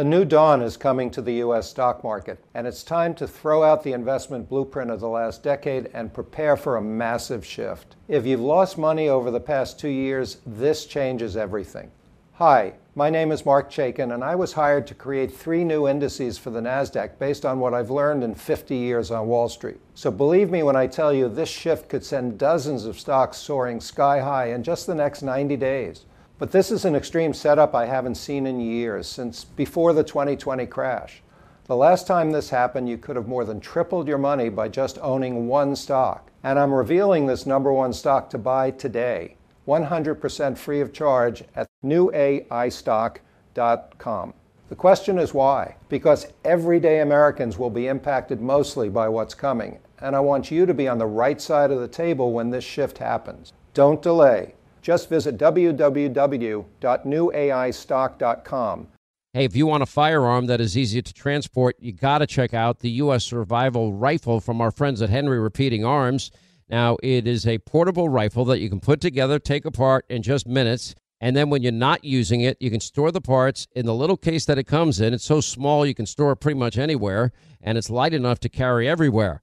A new dawn is coming to the U.S. stock market, and it's time to throw out the investment blueprint of the last decade and prepare for a massive shift. If you've lost money over the past two years, this changes everything. Hi, my name is Marc Chaikin, and I was hired to create three new indices for the NASDAQ based on what I've learned in 50 years on Wall Street. So believe me when I tell you this shift could send dozens of stocks soaring sky high in just the next 90 days. But this is an extreme setup I haven't seen in years, since before the 2020 crash. The last time this happened, you could have more than tripled your money by just owning one stock. And I'm revealing this number one stock to buy today, 100% free of charge at newaistock.com. The question is why? Because everyday Americans will be impacted mostly by what's coming, and I want you to be on the right side of the table when this shift happens. Don't delay. Just visit www.newaistock.com. Hey, if you want a firearm that is easy to transport, you got to check out the U.S. Survival Rifle from our friends at Henry Repeating Arms. Now, it is a portable rifle that you can put together, take apart in just minutes. And then when you're not using it, you can store the parts in the little case that it comes in. It's so small you can store it pretty much anywhere, and it's light enough to carry everywhere.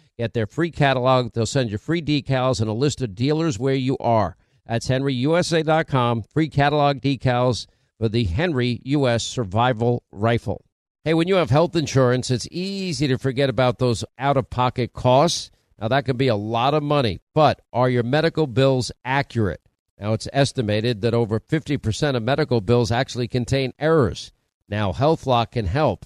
Get their free catalog. They'll send you free decals and a list of dealers where you are. That's henryusa.com. Free catalog decals for the Henry U.S. Survival Rifle. Hey, when you have health insurance, it's easy to forget about those out of pocket costs. Now, that can be a lot of money, but are your medical bills accurate? Now, it's estimated that over 50% of medical bills actually contain errors. Now, HealthLock can help.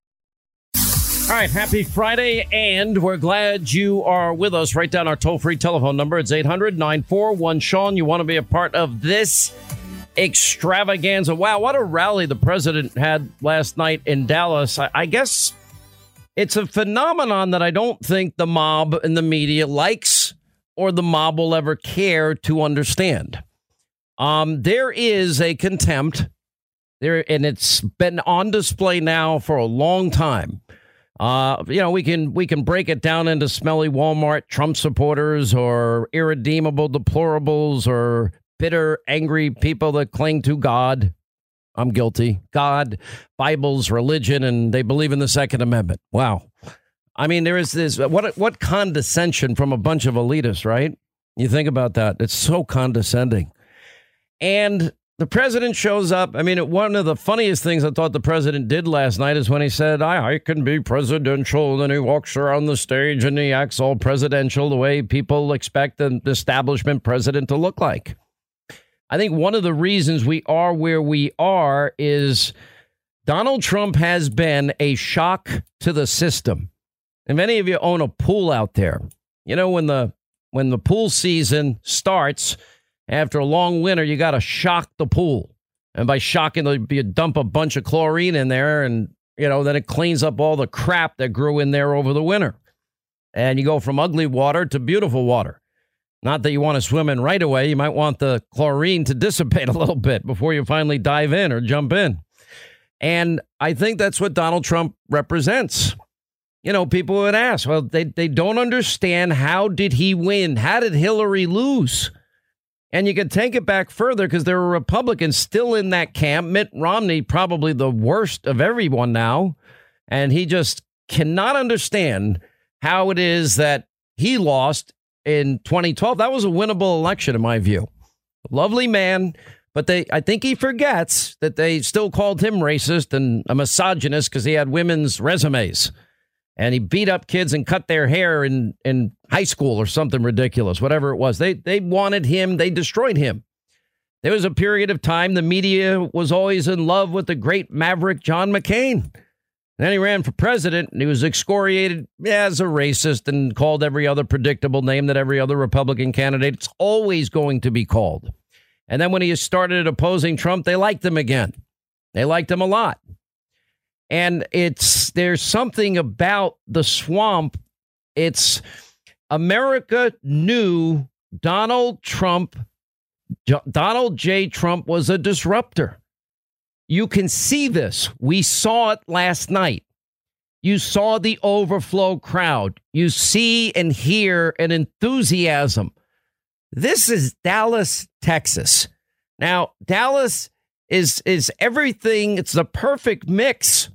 All right, happy Friday, and we're glad you are with us. Write down our toll free telephone number. It's 800 941 Sean. You want to be a part of this extravaganza. Wow, what a rally the president had last night in Dallas. I, I guess it's a phenomenon that I don't think the mob and the media likes or the mob will ever care to understand. Um, there is a contempt there, and it's been on display now for a long time uh, you know, we can we can break it down into smelly Walmart Trump supporters or irredeemable deplorables or bitter, angry people that cling to God. I'm guilty. God, Bibles, religion, and they believe in the Second Amendment. Wow. I mean, there is this what what condescension from a bunch of elitists, right? You think about that. It's so condescending. And the president shows up. I mean, one of the funniest things I thought the president did last night is when he said, I, I can be presidential. And he walks around the stage and he acts all presidential the way people expect an establishment president to look like. I think one of the reasons we are where we are is Donald Trump has been a shock to the system. And many of you own a pool out there. You know, when the when the pool season starts, after a long winter, you got to shock the pool. And by shocking, you dump a bunch of chlorine in there, and you know then it cleans up all the crap that grew in there over the winter. And you go from ugly water to beautiful water. Not that you want to swim in right away. You might want the chlorine to dissipate a little bit before you finally dive in or jump in. And I think that's what Donald Trump represents. You know, people would ask, well, they, they don't understand how did he win? How did Hillary lose? And you could take it back further because there are Republicans still in that camp. Mitt Romney, probably the worst of everyone now. And he just cannot understand how it is that he lost in 2012. That was a winnable election, in my view. Lovely man, but they I think he forgets that they still called him racist and a misogynist because he had women's resumes. and he beat up kids and cut their hair in, in high school or something ridiculous, whatever it was. They, they wanted him, they destroyed him. There was a period of time the media was always in love with the great maverick John McCain. Then he ran for president and he was excoriated as a racist and called every other predictable name that every other Republican candidate is always going to be called. And then when he started opposing Trump, they liked him again. They liked him a lot. And it's there's something about the swamp. It's America knew Donald Trump, Donald J. Trump was a disruptor. You can see this. We saw it last night. You saw the overflow crowd. You see and hear an enthusiasm. This is Dallas, Texas. Now, Dallas is is everything. It's the perfect mix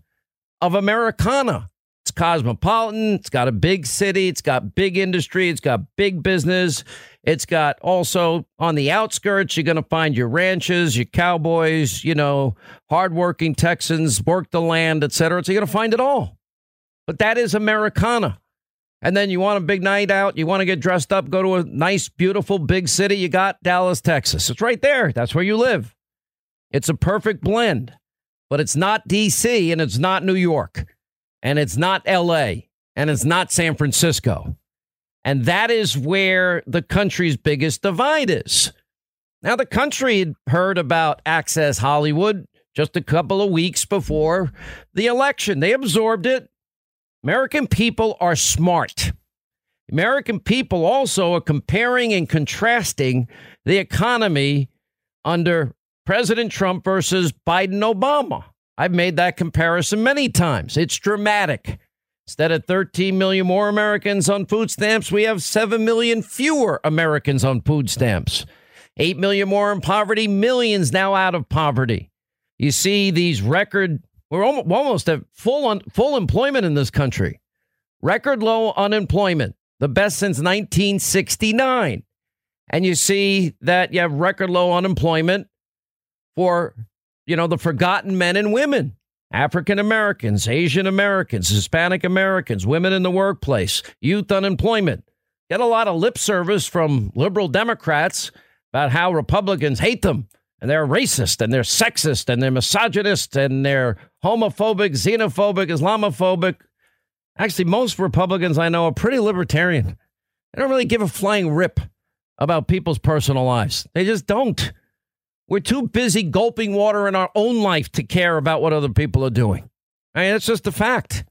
of Americana. It's cosmopolitan. It's got a big city. It's got big industry. It's got big business. It's got also on the outskirts, you're going to find your ranches, your cowboys, you know, hardworking Texans, work the land, et cetera. So you're going to find it all. But that is Americana. And then you want a big night out, you want to get dressed up, go to a nice, beautiful, big city. You got Dallas, Texas. It's right there. That's where you live. It's a perfect blend but it's not D.C. and it's not New York and it's not L.A. and it's not San Francisco. And that is where the country's biggest divide is. Now, the country had heard about Access Hollywood just a couple of weeks before the election. They absorbed it. American people are smart. American people also are comparing and contrasting the economy under President Trump versus Biden Obama. I've made that comparison many times. It's dramatic. Instead of 13 million more Americans on food stamps, we have 7 million fewer Americans on food stamps. 8 million more in poverty, millions now out of poverty. You see these record, we're almost at full, un, full employment in this country. Record low unemployment, the best since 1969. And you see that you have record low unemployment for, you know, the forgotten men and women. African Americans, Asian Americans, Hispanic Americans, women in the workplace, youth unemployment. Get a lot of lip service from liberal Democrats about how Republicans hate them and they're racist and they're sexist and they're misogynist and they're homophobic, xenophobic, Islamophobic. Actually, most Republicans I know are pretty libertarian. They don't really give a flying rip about people's personal lives. They just don't. We're too busy gulping water in our own life to care about what other people are doing. I mean, that's just a fact.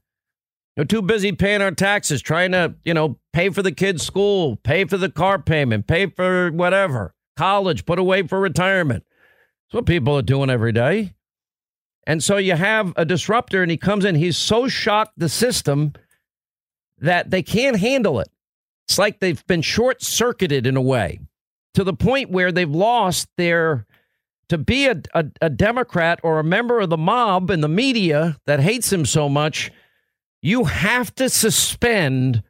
We're too busy paying our taxes, trying to, you know, pay for the kids' school, pay for the car payment, pay for whatever, college, put away for retirement. That's what people are doing every day. And so you have a disruptor, and he comes in, he's so shocked the system that they can't handle it. It's like they've been short circuited in a way to the point where they've lost their to be a, a, a, Democrat or a member of the mob and the media that hates him so much, you have to suspend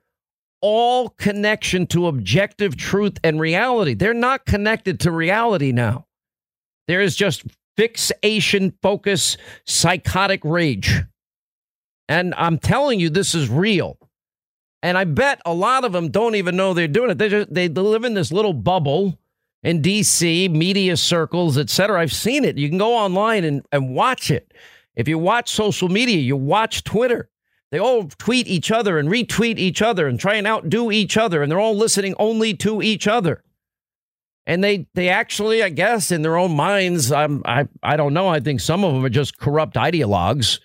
all connection to objective truth and reality. They're not connected to reality now. There is just fixation, focus, psychotic rage. And I'm telling you, this is real. And I bet a lot of them don't even know they're doing it. They just they live in this little bubble in DC, media circles, etc. I've seen it. You can go online and, and watch it. If you watch social media, you watch Twitter. They all tweet each other and retweet each other and try and outdo each other, and they're all listening only to each other. And they they actually, I guess, in their own minds, I'm, I I don't know. I think some of them are just corrupt ideologues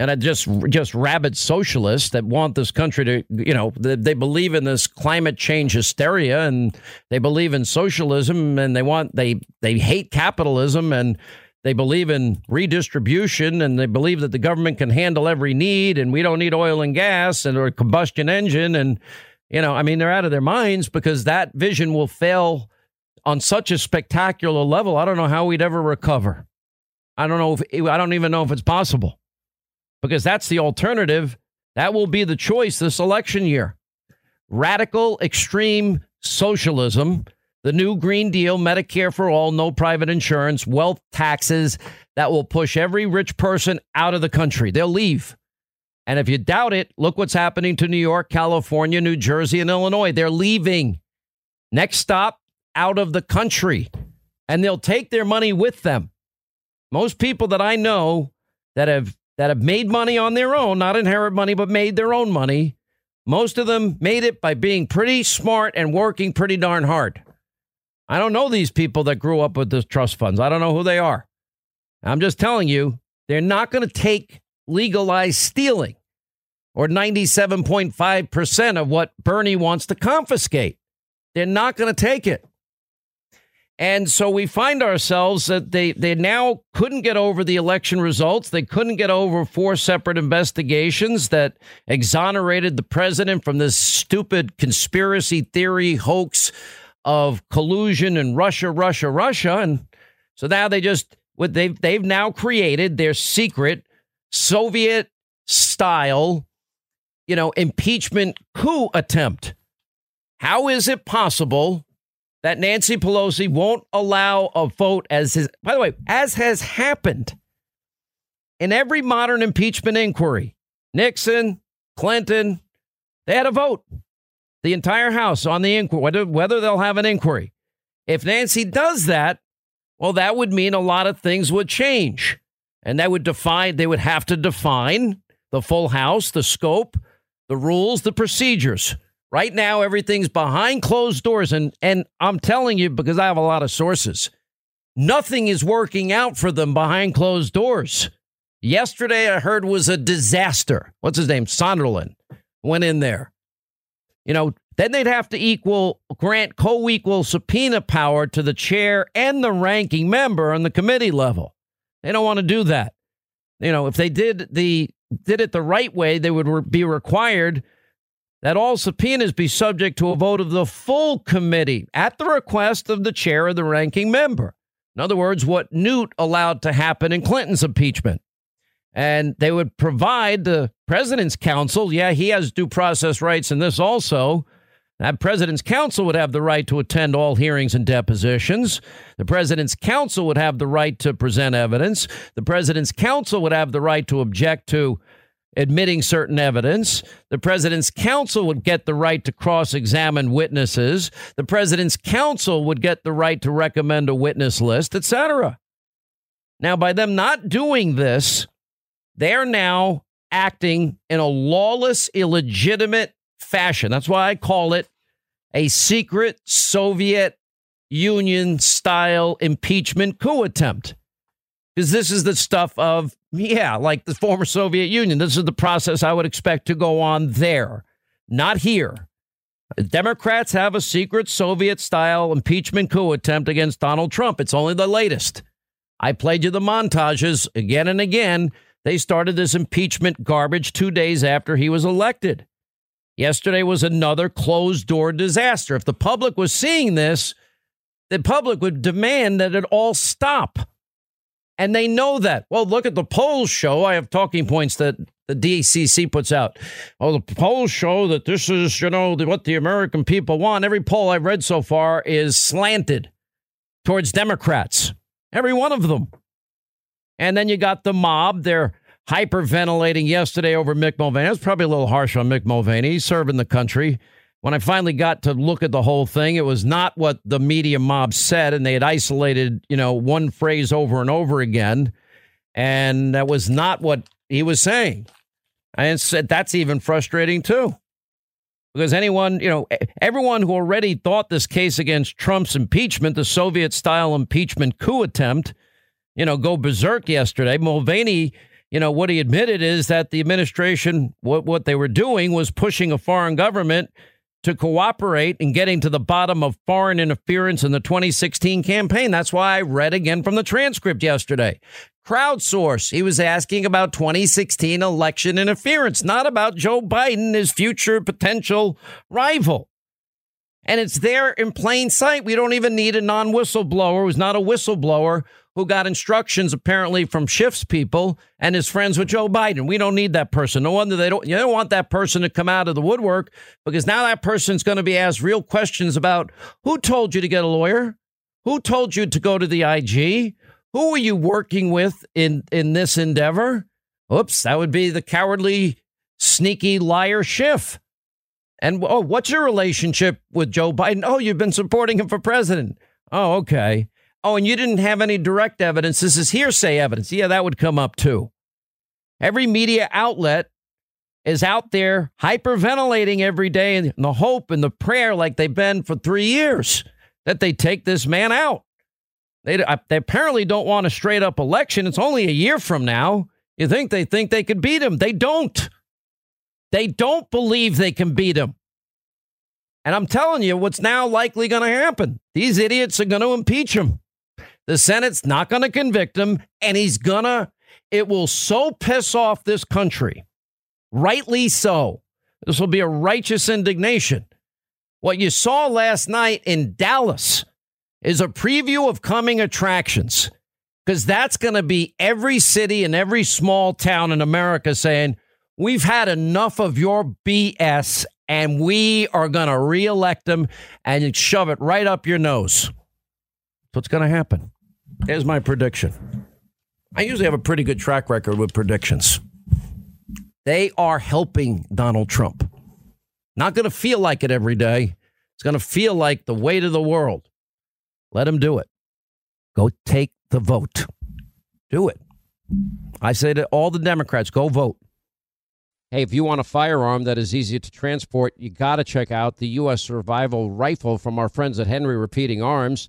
and I just just rabid socialists that want this country to, you know, they, they, believe in this climate change hysteria, and they believe in socialism, and they want they they hate capitalism, and they believe in redistribution, and they believe that the government can handle every need, and we don't need oil and gas and or a combustion engine, and you know, I mean, they're out of their minds because that vision will fail on such a spectacular level. I don't know how we'd ever recover. I don't know if I don't even know if it's possible because that's the alternative. That will be the choice this election year. Radical, extreme socialism, the new Green Deal, Medicare for all, no private insurance, wealth taxes that will push every rich person out of the country. They'll leave. And if you doubt it, look what's happening to New York, California, New Jersey, and Illinois. They're leaving. Next stop, out of the country. And they'll take their money with them. Most people that I know that have that have made money on their own, not inherit money, but made their own money, most of them made it by being pretty smart and working pretty darn hard. I don't know these people that grew up with the trust funds. I don't know who they are. I'm just telling you, they're not going to take legalized stealing or 97.5% of what Bernie wants to confiscate. They're not going to take it. And so we find ourselves that they, they now couldn't get over the election results. They couldn't get over four separate investigations that exonerated the president from this stupid conspiracy theory hoax of collusion and Russia, Russia, Russia. And so now they just what they've they've now created their secret Soviet style, you know, impeachment coup attempt. How is it possible that Nancy Pelosi won't allow a vote as his, by the way, as has happened in every modern impeachment inquiry. Nixon, Clinton, they had a vote. The entire House on the inquiry, whether, whether they'll have an inquiry. If Nancy does that, well, that would mean a lot of things would change. And that would define, they would have to define the full House, the scope, the rules, the procedures. Right now, everything's behind closed doors. And, and I'm telling you, because I have a lot of sources, nothing is working out for them behind closed doors. Yesterday, I heard was a disaster. What's his name? Sondland went in there. You know, then they'd have to equal grant co-equal subpoena power to the chair and the ranking member on the committee level. They don't want to do that. You know, if they did the did it the right way, they would be required that all subpoenas be subject to a vote of the full committee at the request of the chair or the ranking member. In other words, what Newt allowed to happen in Clinton's impeachment. And they would provide the president's counsel. Yeah, he has due process rights in this also. That president's counsel would have the right to attend all hearings and depositions. The president's counsel would have the right to present evidence. The president's counsel would have the right to object to admitting certain evidence. The president's counsel would get the right to cross examine witnesses. The president's counsel would get the right to recommend a witness list, etc. Now, by them not doing this, they're now acting in a lawless, illegitimate fashion. That's why I call it a secret Soviet Union style impeachment coup attempt. Because this is the stuff of yeah, like the former Soviet Union. This is the process I would expect to go on there, not here. Democrats have a secret Soviet style impeachment coup attempt against Donald Trump. It's only the latest. I played you the montages again and again. They started this impeachment garbage two days after he was elected. Yesterday was another closed door disaster. If the public was seeing this, the public would demand that it all stop. And they know that. Well, look at the polls show. I have talking points that the DCC puts out. Oh, the polls show that this is, you know, what the American people want. Every poll I've read so far is slanted towards Democrats. Every one of them. And then you got the mob. They're hyperventilating yesterday over Mick Mulvaney. That's probably a little harsh on Mick Mulvaney. He's serving the country when I finally got to look at the whole thing, it was not what the media mob said, and they had isolated, you know, one phrase over and over again, and that was not what he was saying. And said that's even frustrating too, because anyone, you know, everyone who already thought this case against Trump's impeachment, the Soviet-style impeachment coup attempt, you know, go berserk yesterday. Mulvaney you know, what he admitted is that the administration, what, what they were doing was pushing a foreign government to cooperate in getting to the bottom of foreign interference in the 2016 campaign. That's why I read again from the transcript yesterday. Crowdsource, he was asking about 2016 election interference, not about Joe Biden, his future potential rival. And it's there in plain sight. We don't even need a non whistleblower who's not a whistleblower who got instructions apparently from Schiff's people and is friends with Joe Biden. We don't need that person. No wonder they don't. You don't want that person to come out of the woodwork because now that person's going to be asked real questions about who told you to get a lawyer, who told you to go to the IG, who were you working with in in this endeavor. Oops, that would be the cowardly sneaky liar Schiff. And oh, what's your relationship with Joe Biden? Oh, you've been supporting him for president. Oh, okay. Oh, and you didn't have any direct evidence. This is hearsay evidence. Yeah, that would come up too. Every media outlet is out there hyperventilating every day and the hope and the prayer, like they've been for three years, that they take this man out. They, uh, they apparently don't want a straight up election. It's only a year from now. You think they think they could beat him? They don't. They don't believe they can beat him. And I'm telling you, what's now likely going to happen? These idiots are going to impeach him. The Senate's not going to convict him, and he's going to, it will so piss off this country Rightly so. This will be a righteous indignation. What you saw last night in Dallas is a preview of coming attractions because that's going to be every city and every small town in America saying, We've had enough of your BS and we are going to reelect them and shove it right up your nose. That's what's going to happen. Here's my prediction. I usually have a pretty good track record with predictions. They are helping Donald Trump. Not going to feel like it every day. It's going to feel like the weight of the world. Let him do it. Go take the vote. Do it. I say to all the Democrats, go vote. Hey, if you want a firearm that is easy to transport, you got to check out the U.S. Survival Rifle from our friends at Henry Repeating Arms.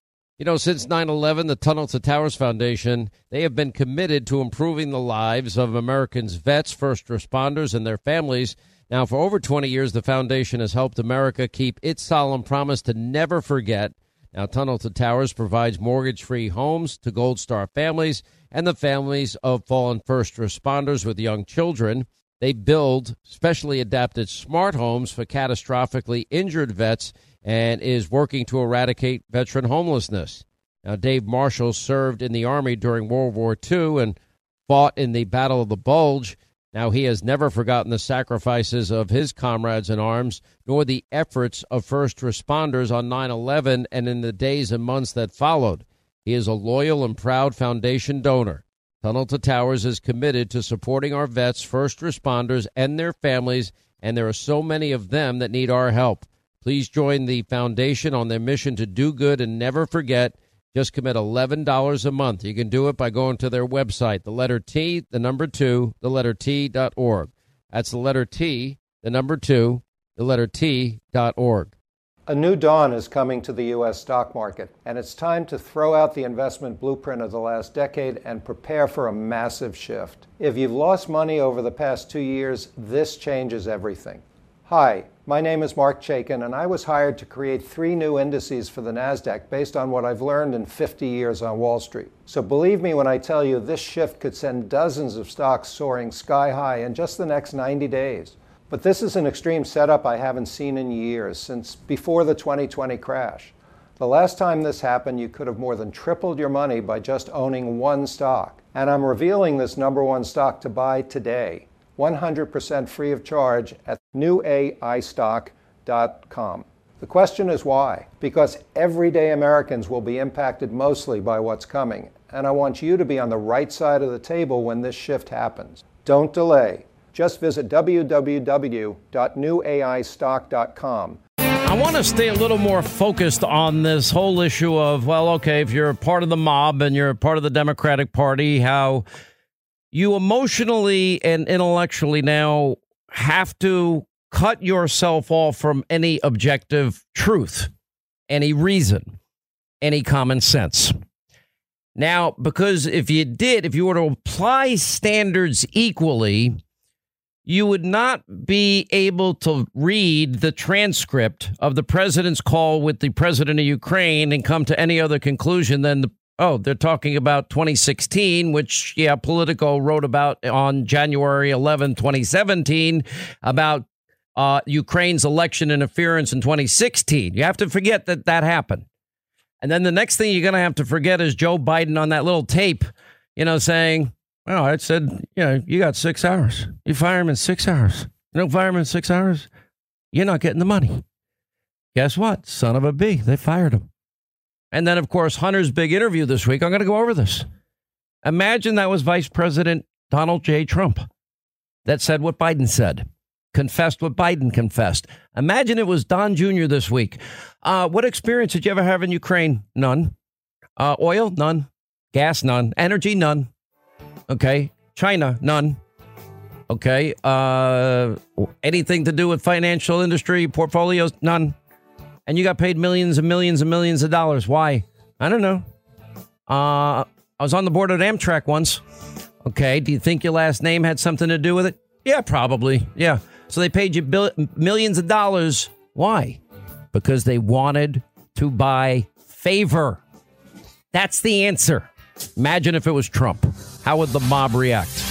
You know, since 9 11, the Tunnel to Towers Foundation, they have been committed to improving the lives of Americans' vets, first responders, and their families now, for over 20 years, the foundation has helped America keep its solemn promise to never forget. Now, Tunnel to Towers provides mortgage free homes to Gold Star families and the families of fallen first responders with young children. They build specially adapted smart homes for catastrophically injured vets and is working to eradicate veteran homelessness. Now, Dave Marshall served in the Army during World War II and fought in the Battle of the Bulge. Now, he has never forgotten the sacrifices of his comrades in arms, nor the efforts of first responders on 9 11 and in the days and months that followed. He is a loyal and proud foundation donor. Tunnel to Towers is committed to supporting our vets, first responders, and their families, and there are so many of them that need our help. Please join the foundation on their mission to do good and never forget. Just commit $11 a month. You can do it by going to their website, the letter T, the number two, the letter T dot org. That's the letter T, the number two, the letter T dot org. A new dawn is coming to the U.S. stock market, and it's time to throw out the investment blueprint of the last decade and prepare for a massive shift. If you've lost money over the past two years, this changes everything. Hi, my name is Marc Chaikin, and I was hired to create three new indices for the NASDAQ based on what I've learned in 50 years on Wall Street. So believe me when I tell you this shift could send dozens of stocks soaring sky high in just the next 90 days. But this is an extreme setup I haven't seen in years, since before the 2020 crash. The last time this happened, you could have more than tripled your money by just owning one stock. And I'm revealing this number one stock to buy today. 100% free of charge at newaistock.com. The question is why? Because everyday Americans will be impacted mostly by what's coming, and I want you to be on the right side of the table when this shift happens. Don't delay. Just visit www.newaistock.com. I want to stay a little more focused on this whole issue of, well, okay, if you're part of the mob and you're part of the Democratic Party, how you emotionally and intellectually now have to cut yourself off from any objective truth, any reason. any common sense. Now, because if you did, if you were to apply standards equally, you would not be able to read the transcript of the president's call with the president of Ukraine and come to any other conclusion than the oh, they're talking about 2016, which yeah, Politico wrote about on January 11, 2017, about uh, Ukraine's election interference in 2016. You have to forget that that happened. And then the next thing you're going to have to forget is Joe Biden on that little tape, you know, saying, well, I said, you know, you got six hours. You fire him in six hours. You don't fire him in six hours, you're not getting the money. Guess what? Son of a B, they fired him. And then, of course, Hunter's big interview this week. I'm going to go over this. Imagine that was Vice President Donald J. Trump that said what Biden said confessed what Biden confessed. Imagine it was Don Jr. this week. Uh, what experience did you ever have in Ukraine? None. Uh, oil? None. Gas? None. Energy? None. Okay. China? None. Okay. Uh, anything to do with financial industry portfolios? None. And you got paid millions and millions and millions of dollars. Why? I don't know. Uh, I was on the board of Amtrak once. Okay. Do you think your last name had something to do with it? Yeah, probably. Yeah. So they paid you bill- millions of dollars. Why? Because they wanted to buy favor. That's the answer. Imagine if it was Trump. How would the mob react?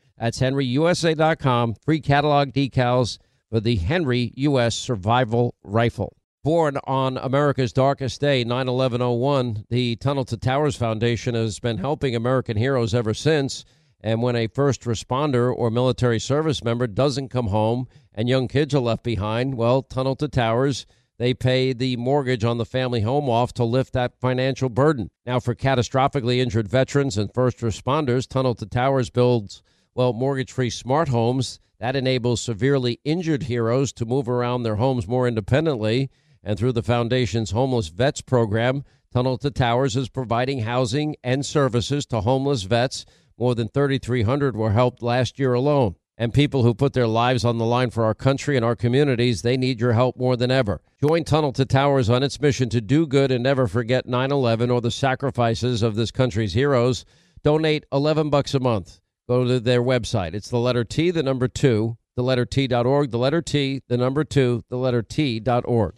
That's henryusa.com, free catalog decals for the Henry U.S. Survival Rifle. Born on America's darkest day, 9 11 01, the Tunnel to Towers Foundation has been helping American heroes ever since. And when a first responder or military service member doesn't come home and young kids are left behind, well, Tunnel to Towers, they pay the mortgage on the family home off to lift that financial burden. Now, for catastrophically injured veterans and first responders, Tunnel to Towers builds, well, mortgage free smart homes. That enables severely injured heroes to move around their homes more independently. And through the Foundation's Homeless Vets program, Tunnel to Towers is providing housing and services to homeless vets more than 3,300 were helped last year alone. And people who put their lives on the line for our country and our communities, they need your help more than ever. Join Tunnel to Towers on its mission to do good and never forget 9 11 or the sacrifices of this country's heroes. Donate 11 bucks a month. Go to their website. It's the letter T, the number two, the letter T.org, the letter T, the number two, the letter T.org.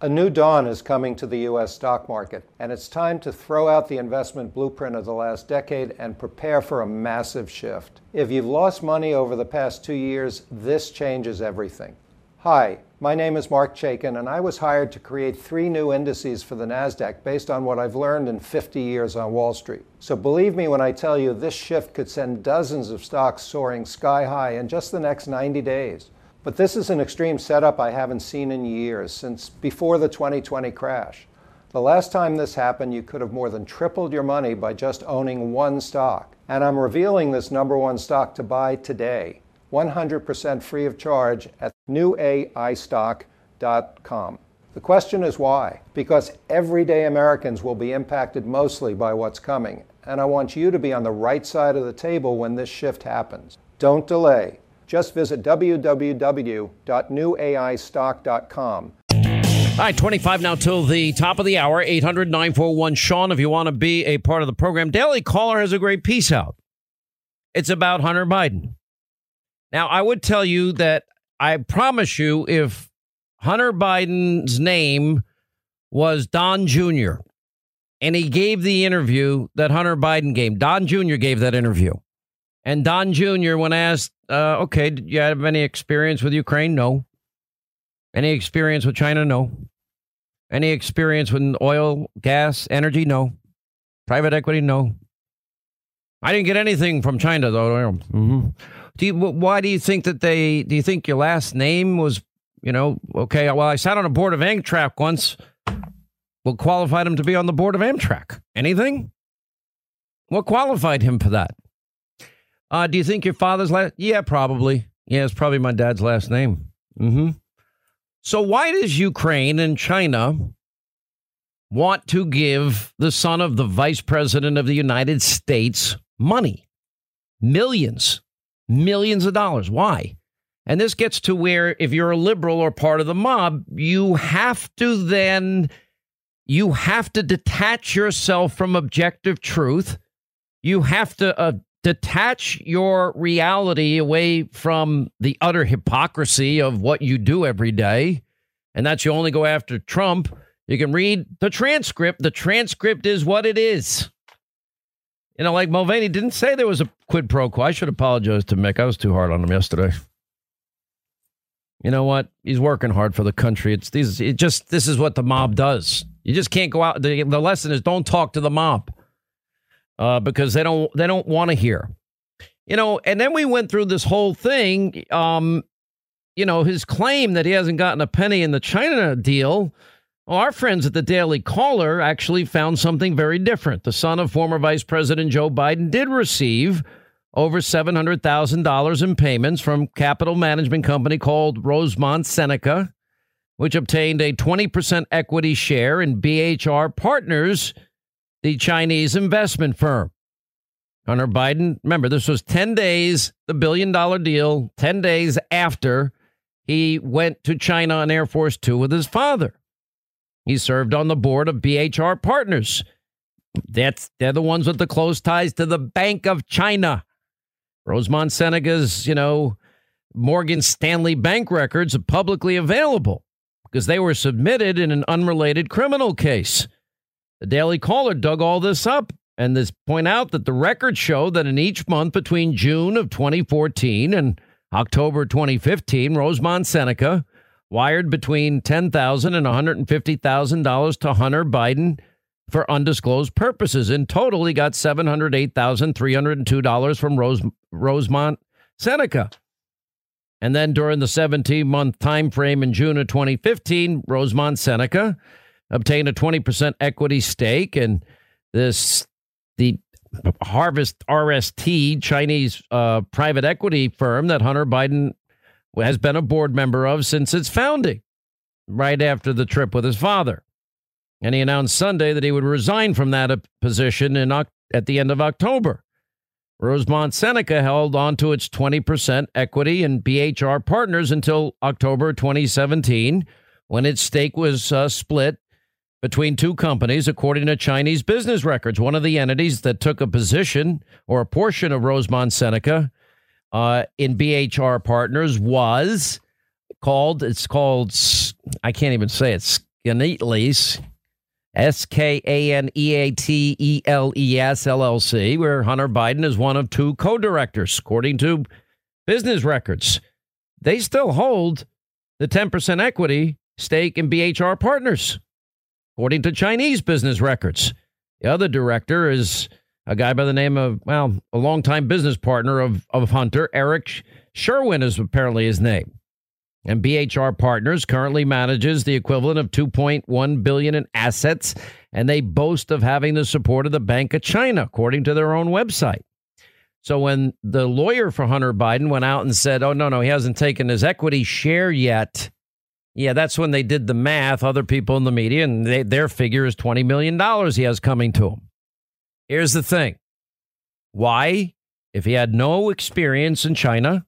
A new dawn is coming to the U.S. stock market, and it's time to throw out the investment blueprint of the last decade and prepare for a massive shift. If you've lost money over the past two years, this changes everything. Hi, my name is Marc Chaikin, and I was hired to create three new indices for the NASDAQ based on what I've learned in 50 years on Wall Street. So believe me when I tell you this shift could send dozens of stocks soaring sky high in just the next 90 days. But this is an extreme setup I haven't seen in years, since before the 2020 crash. The last time this happened, you could have more than tripled your money by just owning one stock. And I'm revealing this number one stock to buy today, 100% free of charge at newaistock.com. The question is why? Because everyday Americans will be impacted mostly by what's coming, and I want you to be on the right side of the table when this shift happens. Don't delay. Just visit www.newaistock.com. All right, 25 now till the top of the hour, 800 941 Sean, if you want to be a part of the program. Daily Caller has a great piece out. It's about Hunter Biden. Now, I would tell you that I promise you, if Hunter Biden's name was Don Jr., and he gave the interview that Hunter Biden gave, Don Jr. gave that interview And Don Jr., when asked, uh, okay, did you have any experience with Ukraine? No. Any experience with China? No. Any experience with oil, gas, energy? No. Private equity? No. I didn't get anything from China, though. Mm-hmm. Do you, why do you think that they, do you think your last name was, you know, okay, well, I sat on a board of Amtrak once. What qualified him to be on the board of Amtrak? Anything? What qualified him for that? Uh, do you think your father's last? Yeah, probably. Yeah, it's probably my dad's last name. Mm-hmm. So why does Ukraine and China want to give the son of the vice president of the United States money? Millions, millions of dollars. Why? And this gets to where if you're a liberal or part of the mob, you have to then you have to detach yourself from objective truth. You have to uh, detach your reality away from the utter hypocrisy of what you do every day, and that's you only go after Trump, you can read the transcript. The transcript is what it is. You know, like Mulvaney didn't say there was a quid pro quo. I should apologize to Mick. I was too hard on him yesterday. You know what? He's working hard for the country. It's these. It just this is what the mob does. You just can't go out. The, the lesson is don't talk to the mob uh, because they don't they don't want to hear. You know, and then we went through this whole thing. Um, you know, his claim that he hasn't gotten a penny in the China deal. Our friends at the Daily Caller actually found something very different. The son of former Vice President Joe Biden did receive over $700,000 in payments from capital management company called Rosemont Seneca, which obtained a 20% equity share in BHR Partners the Chinese investment firm. Hunter Biden, remember, this was 10 days, the billion dollar deal, 10 days after he went to China on Air Force Two with his father. He served on the board of BHR Partners. That's they're the ones with the close ties to the Bank of China. Rosemont Seneca's, you know, Morgan Stanley bank records are publicly available because they were submitted in an unrelated criminal case. The Daily Caller dug all this up and this point out that the records show that in each month between June of 2014 and October 2015, Rosemont Seneca wired between $10,000 and $150,000 to Hunter Biden for undisclosed purposes. In total, he got $708,302 from Rose, Rosemont Seneca. And then during the 17 month time frame in June of 2015, Rosemont Seneca obtained a 20% equity stake and this the Harvest RST Chinese uh, private equity firm that Hunter Biden has been a board member of since its founding, right after the trip with his father. And he announced Sunday that he would resign from that position in, at the end of October. Rosemont Seneca held on to its 20% equity in BHR Partners until October 2017, when its stake was uh, split between two companies, according to Chinese business records. One of the entities that took a position or a portion of Rosemont Seneca uh, in BHR Partners was called, it's called, I can't even say it, Skaneateles, S K A N E A T E L E S LLC, where Hunter Biden is one of two co directors, according to business records. They still hold the 10% equity stake in BHR Partners according to Chinese business records. The other director is a guy by the name of, well, a longtime business partner of, of Hunter, Eric Schwerin is apparently his name. And BHR Partners currently manages the equivalent of 2.1 billion in assets, and they boast of having the support of the Bank of China, according to their own website. So when the lawyer for Hunter Biden went out and said, "Oh no, no, he hasn't taken his equity share yet," Yeah, that's when they did the math, other people in the media, and they, their figure is $20 million he has coming to him. Here's the thing why, if he had no experience in China,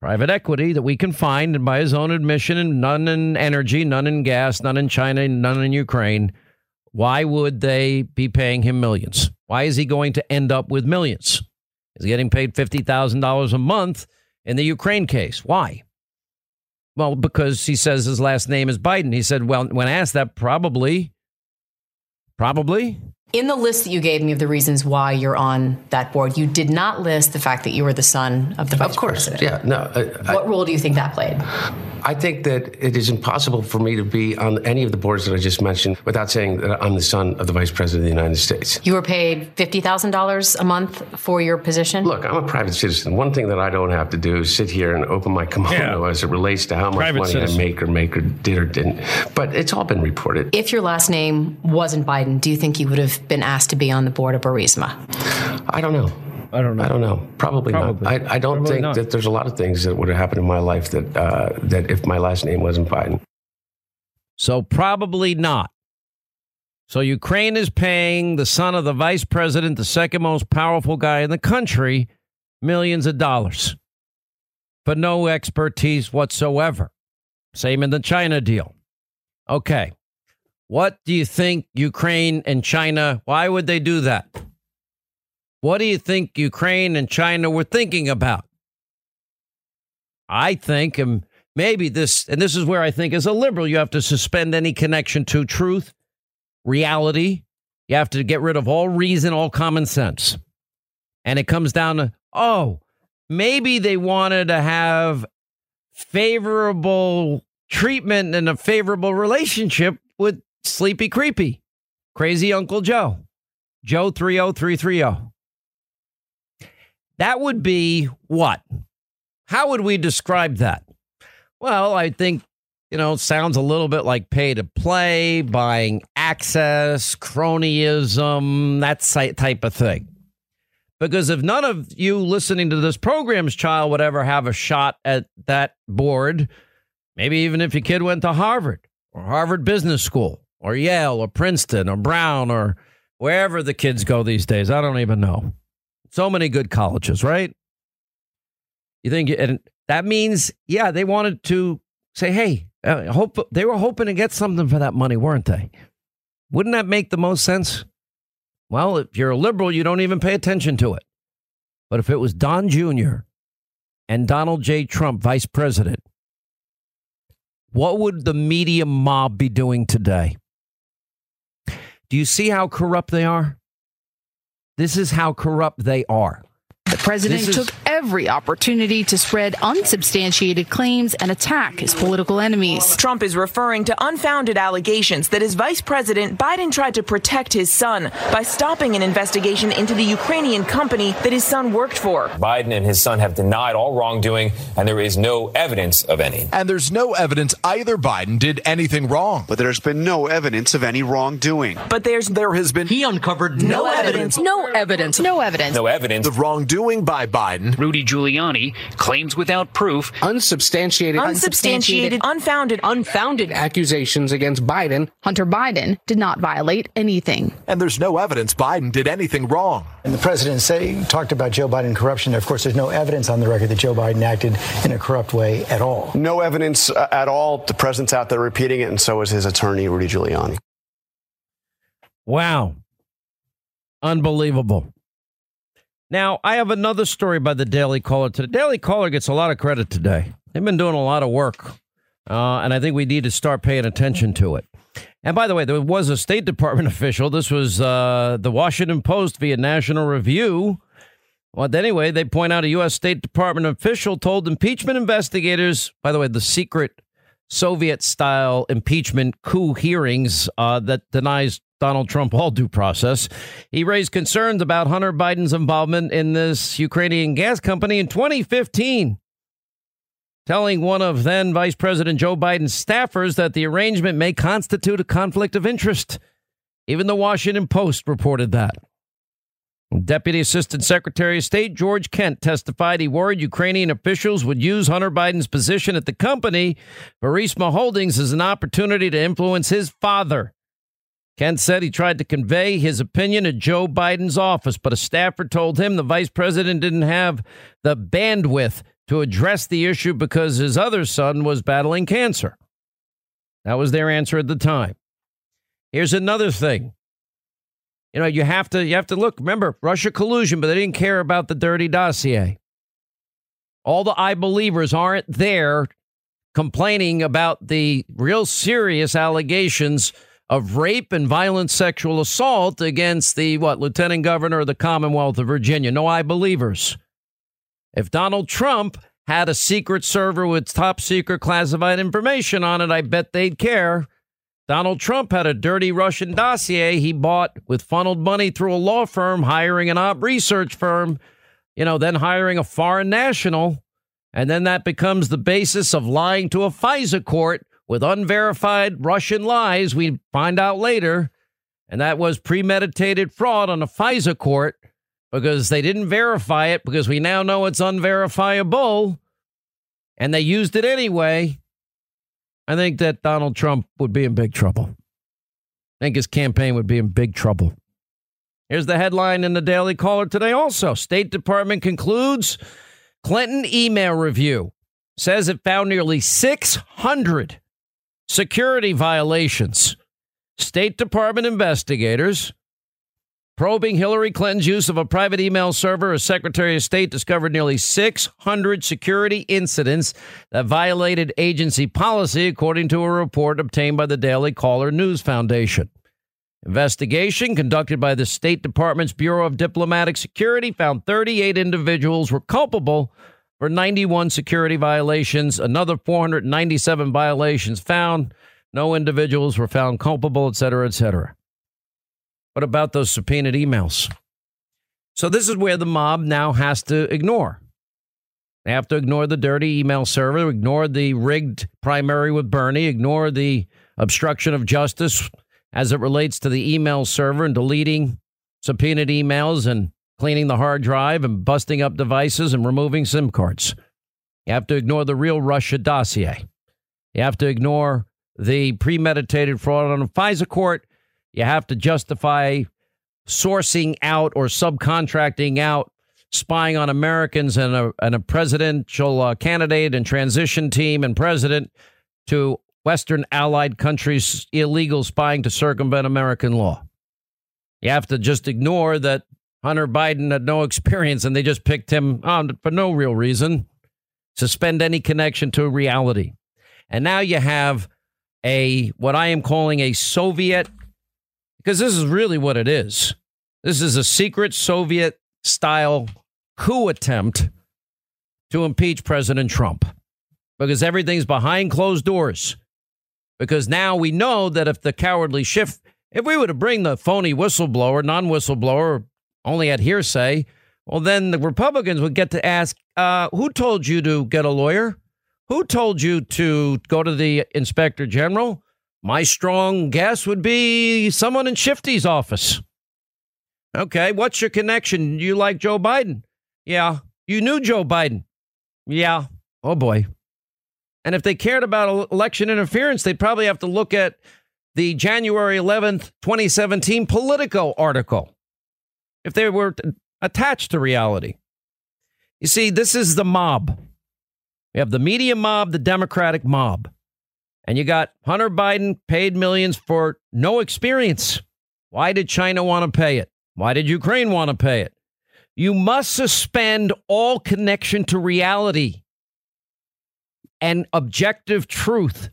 private equity that we can find, and by his own admission, and none in energy, none in gas, none in China, none in Ukraine, why would they be paying him millions? Why is he going to end up with millions? He's getting paid $50,000 a month in the Ukraine case. Why? Well, because he says his last name is Biden. He said, well, when asked that, probably, probably. In the list that you gave me of the reasons why you're on that board, you did not list the fact that you were the son of the vice president. Of course, president. yeah. No, I, What role do you think that played? I think that it is impossible for me to be on any of the boards that I just mentioned without saying that I'm the son of the Vice President of the United States. You were paid $50,000 a month for your position? Look, I'm a private citizen. One thing that I don't have to do is sit here and open my kimono Yeah. as it relates to how much Private money citizen. I make or make or did or didn't. But it's all been reported. If your last name wasn't Biden, do you think you would have been asked to be on the board of Burisma? I don't know. I don't know. I don't know. Probably, Probably. not. I, I don't Probably think not. that there's a lot of things that would have happened in my life that uh, that if my last name wasn't Biden. So probably not. So Ukraine is paying the son of the vice president, the second most powerful guy in the country, millions of dollars. But no expertise whatsoever. Same in the China deal. Okay. What do you think Ukraine and China, why would they do that? What do you think Ukraine and China were thinking about? I think, and maybe this, and this is where I think as a liberal, you have to suspend any connection to truth, reality. You have to get rid of all reason, all common sense. And it comes down to, oh, maybe they wanted to have favorable treatment and a favorable relationship with Sleepy Creepy, Crazy Uncle Joe, Joe 30330. That would be what? How would we describe that? Well, I think, you know, sounds a little bit like pay to play, buying access, cronyism, that type of thing. Because if none of you listening to this program's child would ever have a shot at that board, maybe even if your kid went to Harvard or Harvard Business School or Yale or Princeton or Brown or wherever the kids go these days, I don't even know. So many good colleges, right? You think, and that means, yeah, they wanted to say, hey, uh, hope they were hoping to get something for that money, weren't they? Wouldn't that make the most sense? Well, if you're a liberal, you don't even pay attention to it. But if it was Don Jr. and Donald J. Trump, vice president, what would the media mob be doing today? Do you see how corrupt they are? This is how corrupt they are. The president is- took every opportunity to spread unsubstantiated claims and attack his political enemies. Trump is referring to unfounded allegations that as vice president, Biden tried to protect his son by stopping an investigation into the Ukrainian company that his son worked for. Biden and his son have denied all wrongdoing, and there is no evidence of any. And there's no evidence either Biden did anything wrong. But there's been no evidence of any wrongdoing. But there's There has been He uncovered no evidence. No evidence. No evidence. No evidence. the wrongdoing by Biden. Rudy Giuliani claims without proof unsubstantiated, unsubstantiated, unfounded, unfounded accusations against Biden. Hunter Biden did not violate anything. And there's no evidence Biden did anything wrong. And the president say, talked about Joe Biden corruption. Of course, there's no evidence on the record that Joe Biden acted in a corrupt way at all. No evidence uh, at all. The president's out there repeating it, and so is his attorney, Rudy Giuliani. Wow. Unbelievable. Now, I have another story by the Daily Caller today. Daily Caller gets a lot of credit today. They've been doing a lot of work, uh, and I think we need to start paying attention to it. And by the way, there was a State Department official. This was uh, the Washington Post via National Review. Well, anyway, they point out a U.S. State Department official told impeachment investigators, by the way, the secret Soviet style impeachment coup hearings uh, that denies Donald Trump all due process. He raised concerns about Hunter Biden's involvement in this Ukrainian gas company in 2015, telling one of then Vice President Joe Biden's staffers that the arrangement may constitute a conflict of interest. Even the Washington Post reported that. Deputy Assistant Secretary of State George Kent testified he worried Ukrainian officials would use Hunter Biden's position at the company, Burisma Holdings, as an opportunity to influence his father. Kent said he tried to convey his opinion at Joe Biden's office, but a staffer told him the vice president didn't have the bandwidth to address the issue because his other son was battling cancer. That was their answer at the time. Here's another thing. You know, you have to you have to look. Remember, Russia collusion, but they didn't care about the dirty dossier. All the I believers aren't there complaining about the real serious allegations of rape and violent sexual assault against the what lieutenant governor of the Commonwealth of Virginia. No, I believers. If Donald Trump had a secret server with top secret classified information on it, I bet they'd care. Donald Trump had a dirty Russian dossier he bought with funneled money through a law firm, hiring an op research firm, you know, then hiring a foreign national. And then that becomes the basis of lying to a FISA court with unverified Russian lies, we find out later. And that was premeditated fraud on a FISA court because they didn't verify it because we now know it's unverifiable and they used it anyway. I think that Donald Trump would be in big trouble. I think his campaign would be in big trouble. Here's the headline in the Daily Caller today also. State Department concludes Clinton email review says it found nearly 600 security violations. State Department investigators probing Hillary Clinton's use of a private email server as Secretary of State discovered nearly 600 security incidents that violated agency policy, according to a report obtained by the Daily Caller News Foundation. Investigation conducted by the State Department's Bureau of Diplomatic Security found 38 individuals were culpable for 91 security violations, another 497 violations found. No individuals were found culpable, et cetera, et cetera. What about those subpoenaed emails? So, this is where the mob now has to ignore. They have to ignore the dirty email server, ignore the rigged primary with Bernie, ignore the obstruction of justice as it relates to the email server and deleting subpoenaed emails and cleaning the hard drive and busting up devices and removing SIM cards. You have to ignore the real Russia dossier. You have to ignore the premeditated fraud on a FISA court. You have to justify sourcing out or subcontracting out spying on Americans and a, and a presidential uh, candidate and transition team and president to Western allied countries' illegal spying to circumvent American law. You have to just ignore that Hunter Biden had no experience and they just picked him on for no real reason. Suspend any connection to reality. And now you have a what I am calling a Soviet because this is really what it is. This is a secret Soviet style coup attempt to impeach President Trump because everything's behind closed doors. Because now we know that if the cowardly Schiff, if we were to bring the phony whistleblower, non whistleblower, only at hearsay, well, then the Republicans would get to ask, uh, who told you to get a lawyer? Who told you to go to the inspector general? My strong guess would be someone in Shifty's office. Okay, what's your connection? You like Joe Biden? Yeah. You knew Joe Biden? Yeah. Oh boy. And if they cared about election interference, they'd probably have to look at the January 11th, 2017 Politico article if they were attached to reality. You see, this is the mob. We have the media mob, the Democratic mob. And you got Hunter Biden paid millions for no experience. Why did China want to pay it? Why did Ukraine want to pay it? You must suspend all connection to reality and objective truth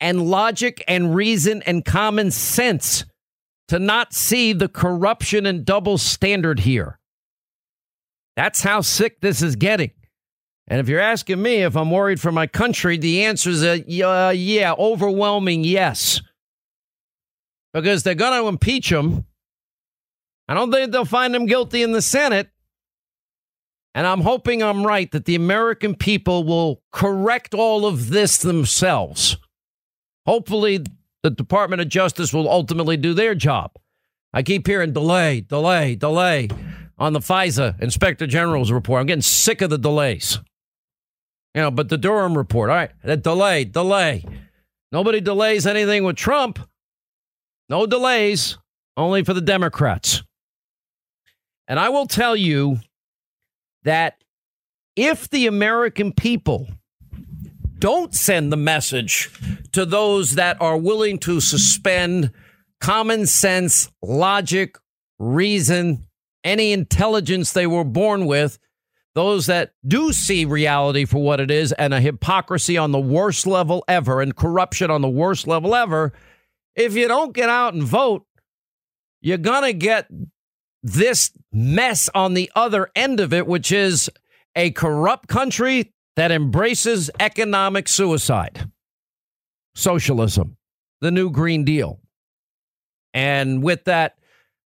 and logic and reason and common sense to not see the corruption and double standard here. That's how sick this is getting. And if you're asking me if I'm worried for my country, the answer is a uh, yeah, overwhelming yes. Because they're going to impeach him. I don't think they'll find him guilty in the Senate. And I'm hoping I'm right that the American people will correct all of this themselves. Hopefully, the Department of Justice will ultimately do their job. I keep hearing delay, delay, delay on the FISA Inspector General's report. I'm getting sick of the delays. You know, but the Durham report, all right, the delay, delay. Nobody delays anything with Trump. No delays, only for the Democrats. And I will tell you that if the American people don't send the message to those that are willing to suspend common sense, logic, reason, any intelligence they were born with, those that do see reality for what it is and a hypocrisy on the worst level ever and corruption on the worst level ever, if you don't get out and vote, you're going to get this mess on the other end of it, which is a corrupt country that embraces economic suicide, socialism, the new Green Deal. And with that,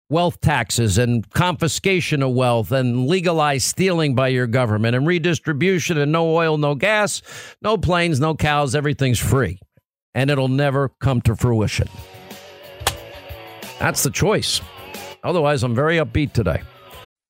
wealth taxes and confiscation of wealth and legalized stealing by your government and redistribution and no oil, no gas, no planes, no cows, everything's free. And it'll never come to fruition. That's the choice. Otherwise, I'm very upbeat today.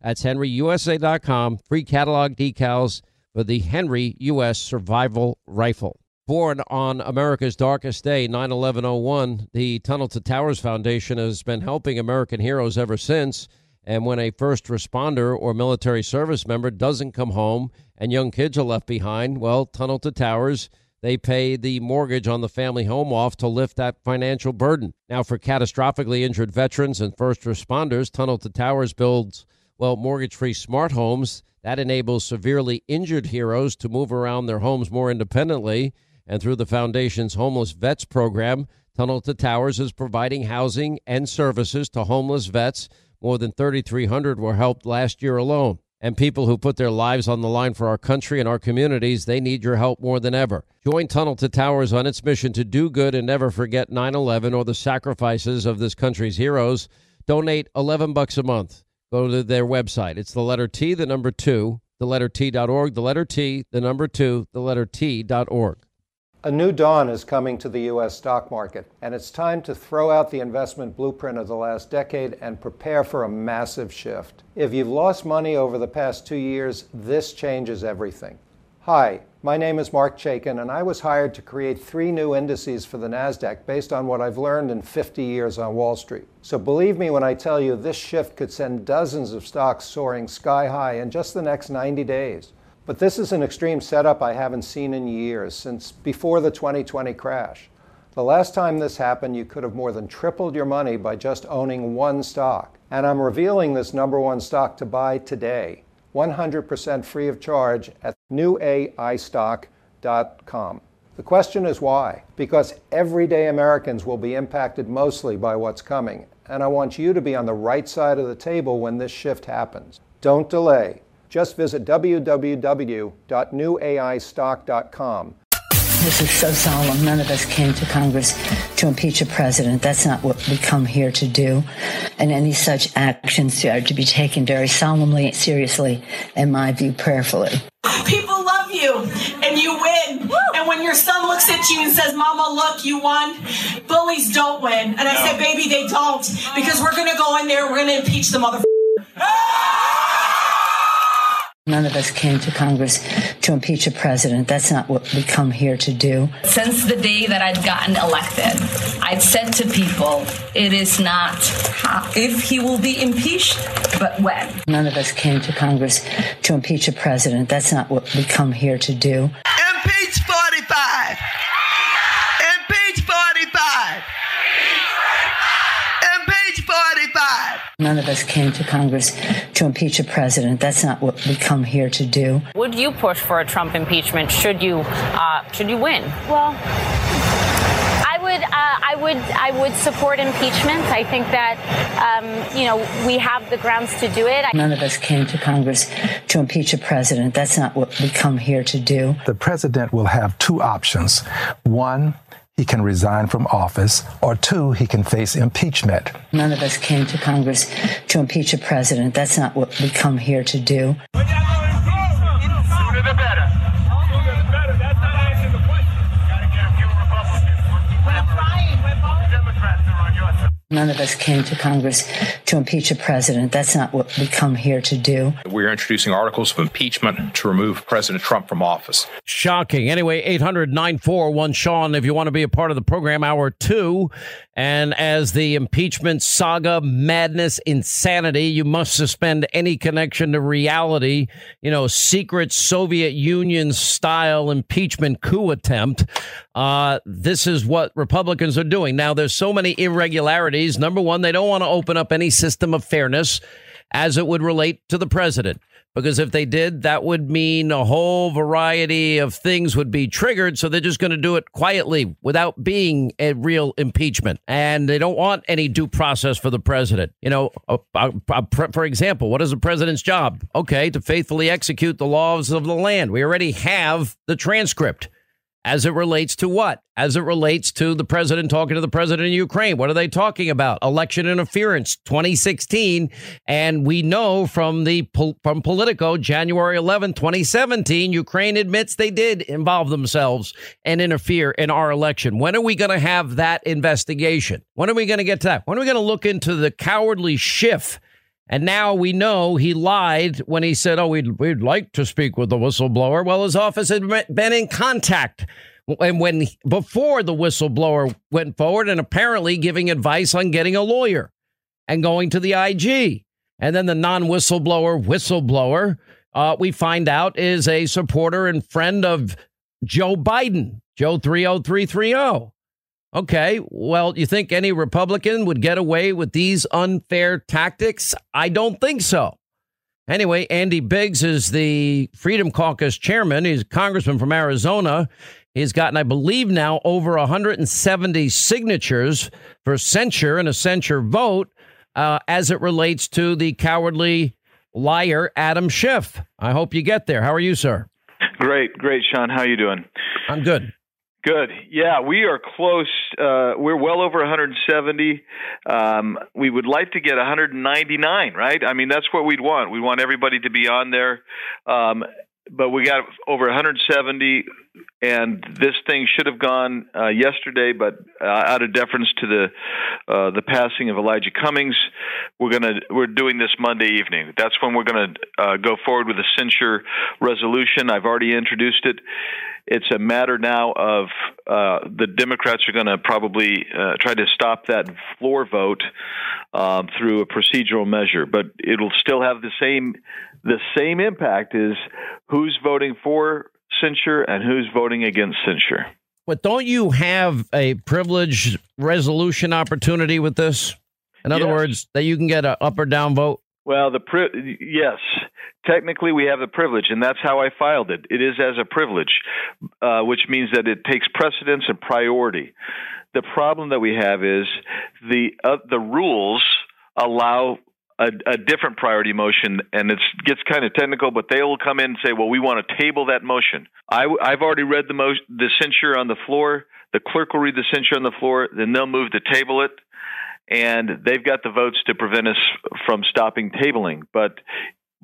That's henryusa.com. Free catalog decals for the Henry U.S. Survival Rifle. Born on America's darkest day, 9 11 01, the Tunnel to Towers Foundation has been helping American heroes ever since. And when a first responder or military service member doesn't come home and young kids are left behind, well, Tunnel to Towers, they pay the mortgage on the family home off to lift that financial burden. Now, for catastrophically injured veterans and first responders, Tunnel to Towers builds, well, mortgage free smart homes. That enables severely injured heroes to move around their homes more independently. And through the Foundation's Homeless Vets program, Tunnel to Towers is providing housing and services to homeless vets. More than 3,300 were helped last year alone. And people who put their lives on the line for our country and our communities, they need your help more than ever. Join Tunnel to Towers on its mission to do good and never forget 9 11 or the sacrifices of this country's heroes. Donate 11 bucks a month. Go to their website. It's the letter T, the number two, the letter T.org, the letter T, the number two, the letter T.org. A new dawn is coming to the U.S. stock market, and it's time to throw out the investment blueprint of the last decade and prepare for a massive shift. If you've lost money over the past two years, this changes everything. Hi, my name is Marc Chaikin, and I was hired to create three new indices for the NASDAQ based on what I've learned in 50 years on Wall Street. So believe me when I tell you this shift could send dozens of stocks soaring sky high in just the next 90 days. But this is an extreme setup I haven't seen in years, since before the 2020 crash. The last time this happened, you could have more than tripled your money by just owning one stock. And I'm revealing this number one stock to buy today, 100% free of charge at newaistock.com. The question is why? Because everyday Americans will be impacted mostly by what's coming, and I want you to be on the right side of the table when this shift happens. Don't delay. Just visit www.newaistock.com. This is so solemn. None of us came to Congress to impeach a president. That's not what we come here to do. And any such actions are to be taken very solemnly, seriously, in my view, prayerfully. People love you and you win. Woo! And when your son looks at you and says, Mama, look, you won, bullies don't win. And I no. said, Baby, they don't. Because we're going to go in there, we're going to impeach the motherfucker. None of us came to Congress to impeach a president. That's not what we come here to do. Since the day that I'd gotten elected, I'd said to people, it is not if he will be impeached, but when. None of us came to Congress to impeach a president. That's not what we come here to do. None of us came to Congress to impeach a president. That's not what we come here to do. Would you push for a Trump impeachment should you uh, should you win? Well. I would, uh, I would, I would support impeachment. I think that, um, you know, we have the grounds to do it. None of us came to Congress to impeach a president. That's not what we come here to do. The president will have two options. One, he can resign from office, or two, he can face impeachment. None of us came to Congress to impeach a president. That's not what we come here to do. None of us came to Congress to impeach a president. That's not what we come here to do. We're introducing articles of impeachment to remove President Trump from office. Shocking. Anyway, 800 941 Sean, if you want to be a part of the program, hour two. And as the impeachment saga, madness, insanity, you must suspend any connection to reality. You know, secret Soviet Union style impeachment coup attempt. Uh, this is what Republicans are doing. Now, there's so many irregularities. Number one, they don't want to open up any system of fairness as it would relate to the president. Because if they did, that would mean a whole variety of things would be triggered. So they're just going to do it quietly without being a real impeachment. And they don't want any due process for the president. You know, for example, what is the president's job? Okay, to faithfully execute the laws of the land. We already have the transcript as it relates to what? As it relates to the president talking to the president of Ukraine. What are they talking about? Election interference 2016. And we know from the from Politico, January 11, 2017, Ukraine admits they did involve themselves and interfere in our election. When are we going to have that investigation? When are we going to get to that? When are we going to look into the cowardly Schiff? And now we know he lied when he said, Oh, we'd, we'd like to speak with the whistleblower. Well, his office had been in contact. And when before the whistleblower went forward and apparently giving advice on getting a lawyer and going to the IG. And then the non whistleblower whistleblower, uh, we find out is a supporter and friend of Joe Biden, Joe 30330. Okay, well, you think any Republican would get away with these unfair tactics? I don't think so. Anyway, Andy Biggs is the Freedom Caucus chairman. He's a congressman from Arizona. He's gotten, I believe, now over 170 signatures for censure and a censure vote uh, as it relates to the cowardly liar Adam Schiff. I hope you get there. How are you, sir? Great, great, Sean. How are you doing? I'm good. Good. Yeah, we are close. Uh, we're well over 170. Um, we would like to get 199, right? I mean, that's what we'd want. We want everybody to be on there. Um, but we got over 170, and this thing should have gone uh, yesterday, but uh, out of deference to the uh, the passing of Elijah Cummings, we're gonna we're doing this Monday evening. That's when we're gonna uh, go forward with a censure resolution. I've already introduced it. It's a matter now of uh, the Democrats are going to probably uh, try to stop that floor vote um, through a procedural measure, but it'll still have the same the same impact is who's voting for censure and who's voting against censure. But don't you have a privilege resolution opportunity with this? In other yes. words, that you can get an up or down vote? Well, the pri- yes, technically we have the privilege, and that's how I filed it. It is as a privilege, uh, which means that it takes precedence and priority. The problem that we have is the uh, the rules allow a, a, different priority motion, and it gets kind of technical, but they will come in and say, "Well, we want to table that motion." I, have already read the, mo- the censure on the floor. The clerk will read the censure on the floor, then they'll move to table it, and they've got the votes to prevent us from stopping tabling. But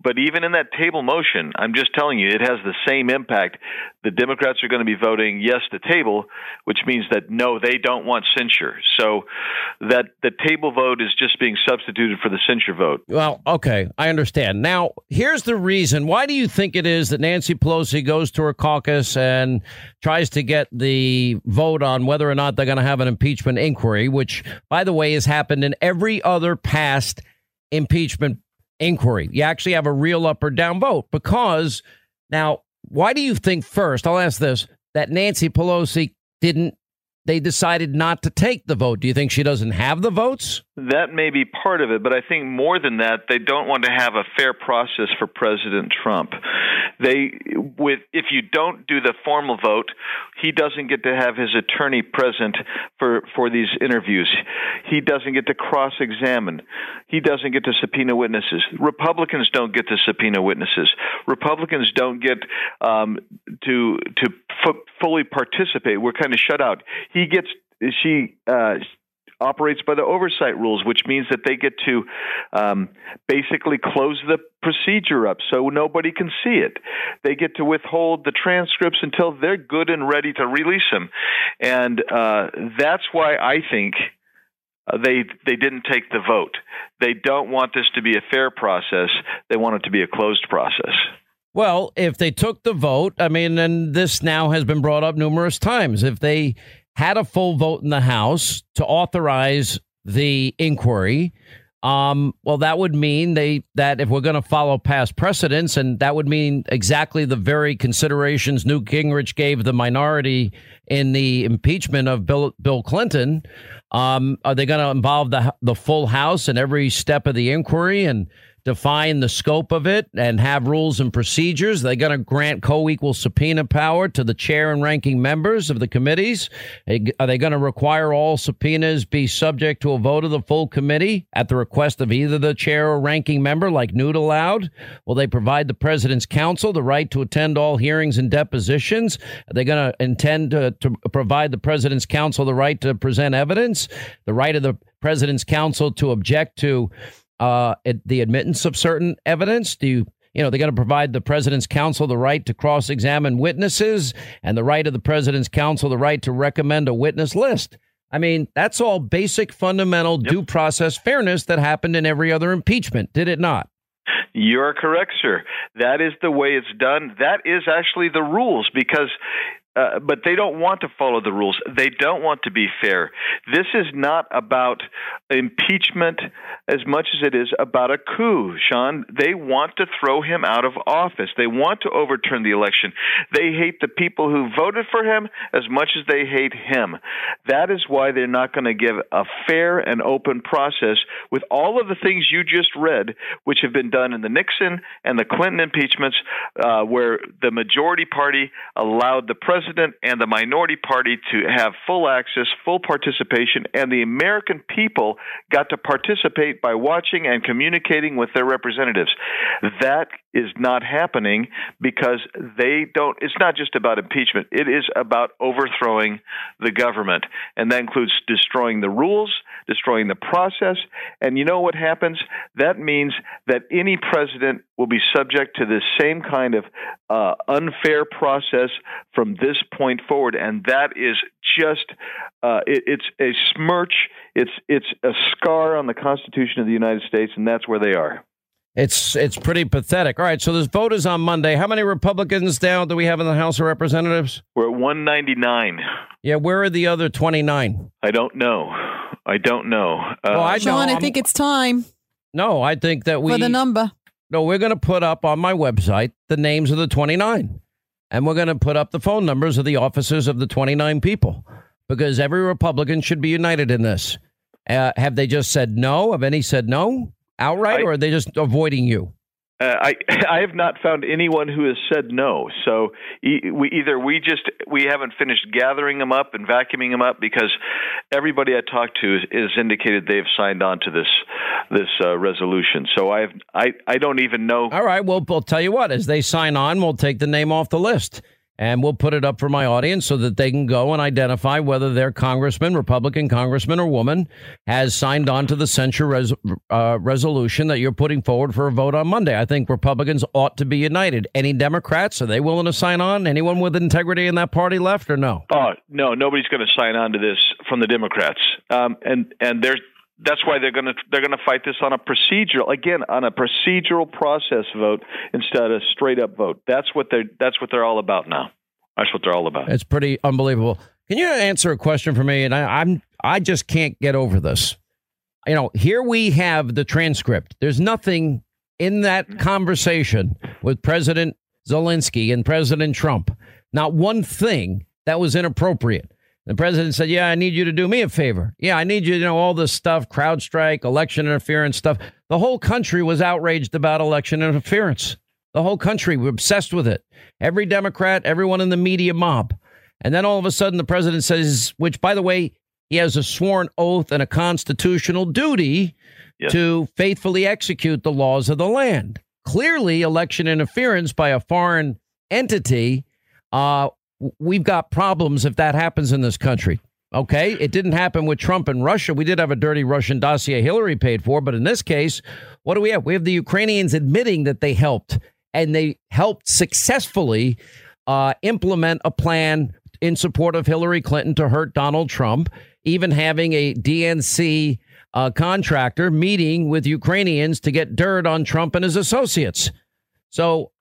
but even in that table motion, I'm just telling you, it has the same impact. The Democrats are going to be voting yes to table, which means that no, they don't want censure. So that the table vote is just being substituted for the censure vote. Well, okay, I understand. Now, here's the reason. Why do you think it is that Nancy Pelosi goes to her caucus and tries to get the vote on whether or not they're going to have an impeachment inquiry, which, by the way, has happened in every other past impeachment inquiry. You actually have a real up or down vote because now, why do you think first? I'll ask this that Nancy Pelosi didn't, they decided not to take the vote. Do you think she doesn't have the votes? That may be part of it, but I think more than that, they don't want to have a fair process for President Trump. They, with if you don't do the formal vote, he doesn't get to have his attorney present for for these interviews. He doesn't get to cross-examine. He doesn't get to subpoena witnesses. Republicans don't get to subpoena witnesses. Republicans don't get um, to to fully participate. We're kind of shut out. He gets she uh, operates by the oversight rules, which means that they get to um, basically close the procedure up so nobody can see it. They get to withhold the transcripts until they're good and ready to release them, and uh, that's why I think. Uh, they they didn't take the vote. They don't want this to be a fair process. They want it to be a closed process. Well, if they took the vote, I mean, and this now has been brought up numerous times. If they had a full vote in the House to authorize the inquiry, um, well, that would mean they that if we're going to follow past precedents, and that would mean exactly the very considerations Newt Gingrich gave the minority in the impeachment of Bill Bill Clinton. Um, are they going to involve the the full House in every step of the inquiry and define the scope of it and have rules and procedures. They're going to grant co-equal subpoena power to the chair and ranking members of the committees. Are they going to require all subpoenas be subject to a vote of the full committee at the request of either the chair or ranking member, like Newt allowed? Will they provide the president's counsel the right to attend all hearings and depositions? Are they going to intend to, to provide the president's counsel the right to present evidence, the right of the president's counsel to object to uh, the admittance of certain evidence? Do you, you know, they're going to provide the president's counsel the right to cross examine witnesses and the right of the president's counsel the right to recommend a witness list. I mean, that's all basic, fundamental yep. due process fairness that happened in every other impeachment, did it not? You're correct, sir. That is the way it's done. That is actually the rules because uh, but they don't want to follow the rules. They don't want to be fair. This is not about impeachment as much as it is about a coup, Sean. They want to throw him out of office. They want to overturn the election. They hate the people who voted for him as much as they hate him. That is why they're not going to give a fair and open process with all of the things you just read, which have been done in the Nixon and the Clinton impeachments, uh, where the majority party allowed the president president and the minority party to have full access, full participation, and the American people got to participate by watching and communicating with their representatives. That is not happening because they don't, it's not just about impeachment, it is about overthrowing the government. And that includes destroying the rules, destroying the process. And you know what happens? That means that any president will be subject to the same kind of uh, unfair process from this point forward, and that is just uh, it, it's a smirch. It's it's a scar on the Constitution of the United States, and that's where they are. It's it's pretty pathetic. All right, so this vote is on Monday. How many Republicans down do we have in the House of Representatives? We're at 199. Yeah, where are the other 29? I don't know. I don't know. Uh, well, I Sean, I think it's time. No, I think that we for the number. No, we're going to put up on my website the names of the 29. And we're going to put up the phone numbers of the officers of the 29 people because every Republican should be united in this. Uh, have they just said no? Have any said no outright, I, or are they just avoiding you? Uh, I I have not found anyone who has said no. So e- we either we just we haven't finished gathering them up and vacuuming them up because everybody I talked to is, indicated they've signed on to this this uh, resolution. So I have I I don't even know. All right, well, we'll tell you what. As they sign on, we'll take the name off the list and we'll put it up for my audience so that they can go and identify whether their congressman, Republican congressman or woman, has signed on to the censure res- uh, resolution that you're putting forward for a vote on Monday. I think Republicans ought to be united. Any Democrats are they willing to sign on? Anyone with integrity in that party left or no? Oh no, nobody's going to sign on to this from the Democrats, um, and and there's that's why they're going to they're going to fight this on a procedural again on a procedural process vote instead of a straight up vote. That's what they that's what they're all about now. That's what they're all about. It's pretty unbelievable. Can you answer a question for me? And I, I'm I just can't get over this. You know, here we have the transcript. There's nothing in that mm-hmm. conversation with President Zelensky and President Trump. Not one thing that was inappropriate. The president said, Yeah, I need you to do me a favor. Yeah, I need you to know all this stuff, CrowdStrike, election interference stuff. The whole country was outraged about election interference. The whole country was obsessed with it. Every Democrat, everyone in the media mob. And then all of a sudden, the president says, which, by the way, he has a sworn oath and a constitutional duty yes. to faithfully execute the laws of the land. Clearly, election interference by a foreign entity uh, we've got problems if that happens in this country. Okay, it didn't happen with Trump and Russia. We did have a dirty Russian dossier Hillary paid for, but in this case, what do we have? We have the Ukrainians admitting that they helped and they helped successfully uh, implement a plan in support of Hillary Clinton to hurt Donald Trump, even having a DNC uh, contractor meeting with Ukrainians to get dirt on Trump and his associates. So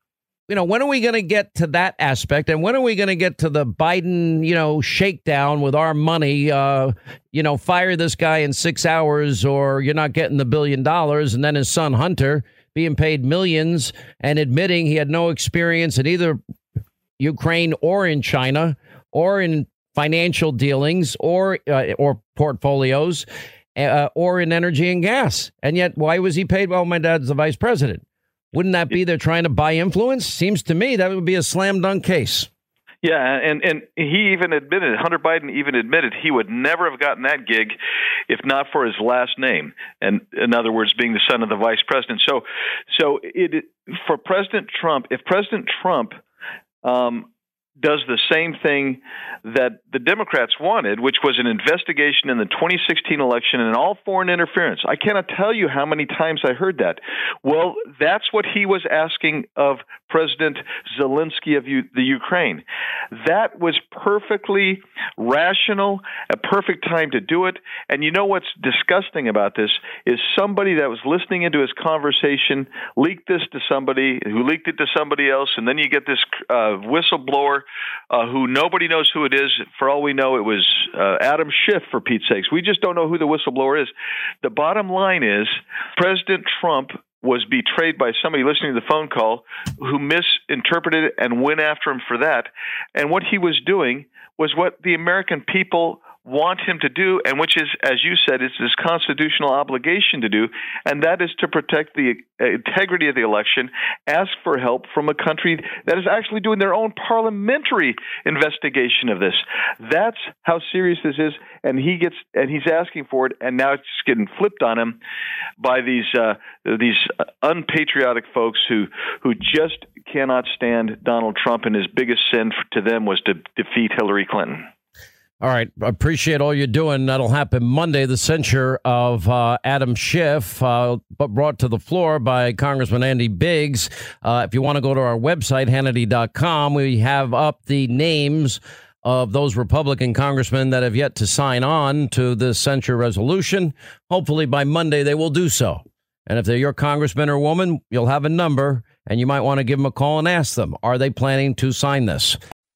you know, when are we going to get to that aspect? And when are we going to get to the Biden, you know, shakedown with our money? Uh, you know, fire this guy in six hours or you're not getting the billion dollars. And then his son, Hunter, being paid millions and admitting he had no experience in either Ukraine or in China or in financial dealings or uh, or portfolios uh, or in energy and gas. And yet, why was he paid? Well, my dad's the vice president. Wouldn't that be they're trying to buy influence? Seems to me that would be a slam dunk case. Yeah, and and he even admitted Hunter Biden even admitted he would never have gotten that gig if not for his last name, and in other words, being the son of the vice president. So, so it for President Trump, if President Trump um, does the same thing that the Democrats wanted, which was an investigation in the 2016 election and all foreign interference. I cannot tell you how many times I heard that. Well, that's what he was asking of President Zelensky of U- the Ukraine. That was perfectly rational, a perfect time to do it. And you know what's disgusting about this is somebody that was listening into his conversation leaked this to somebody who leaked it to somebody else, and then you get this uh, whistleblower uh, who nobody knows who it is. For all we know, it was uh, Adam Schiff, for Pete's sakes. We just don't know who the whistleblower is. The bottom line is President Trump was betrayed by somebody listening to the phone call who misinterpreted and went after him for that. And what he was doing was what the American people want him to do, and which is, as you said, it's his constitutional obligation to do, and that is to protect the integrity of the election, ask for help from a country that is actually doing their own parliamentary investigation of this. That's how serious this is, and he gets and he's asking for it, and now it's getting flipped on him by these uh, these unpatriotic folks who who just cannot stand Donald Trump, and his biggest sin to them was to defeat Hillary Clinton. All right. Appreciate all you're doing. That'll happen Monday. The censure of uh, Adam Schiff, uh, brought to the floor by Congressman Andy Biggs. Uh, if you want to go to our website, Hannity.com, we have up the names of those Republican congressmen that have yet to sign on to the censure resolution. Hopefully by Monday they will do so. And if they're your congressman or woman, you'll have a number and you might want to give them a call and ask them, are they planning to sign this?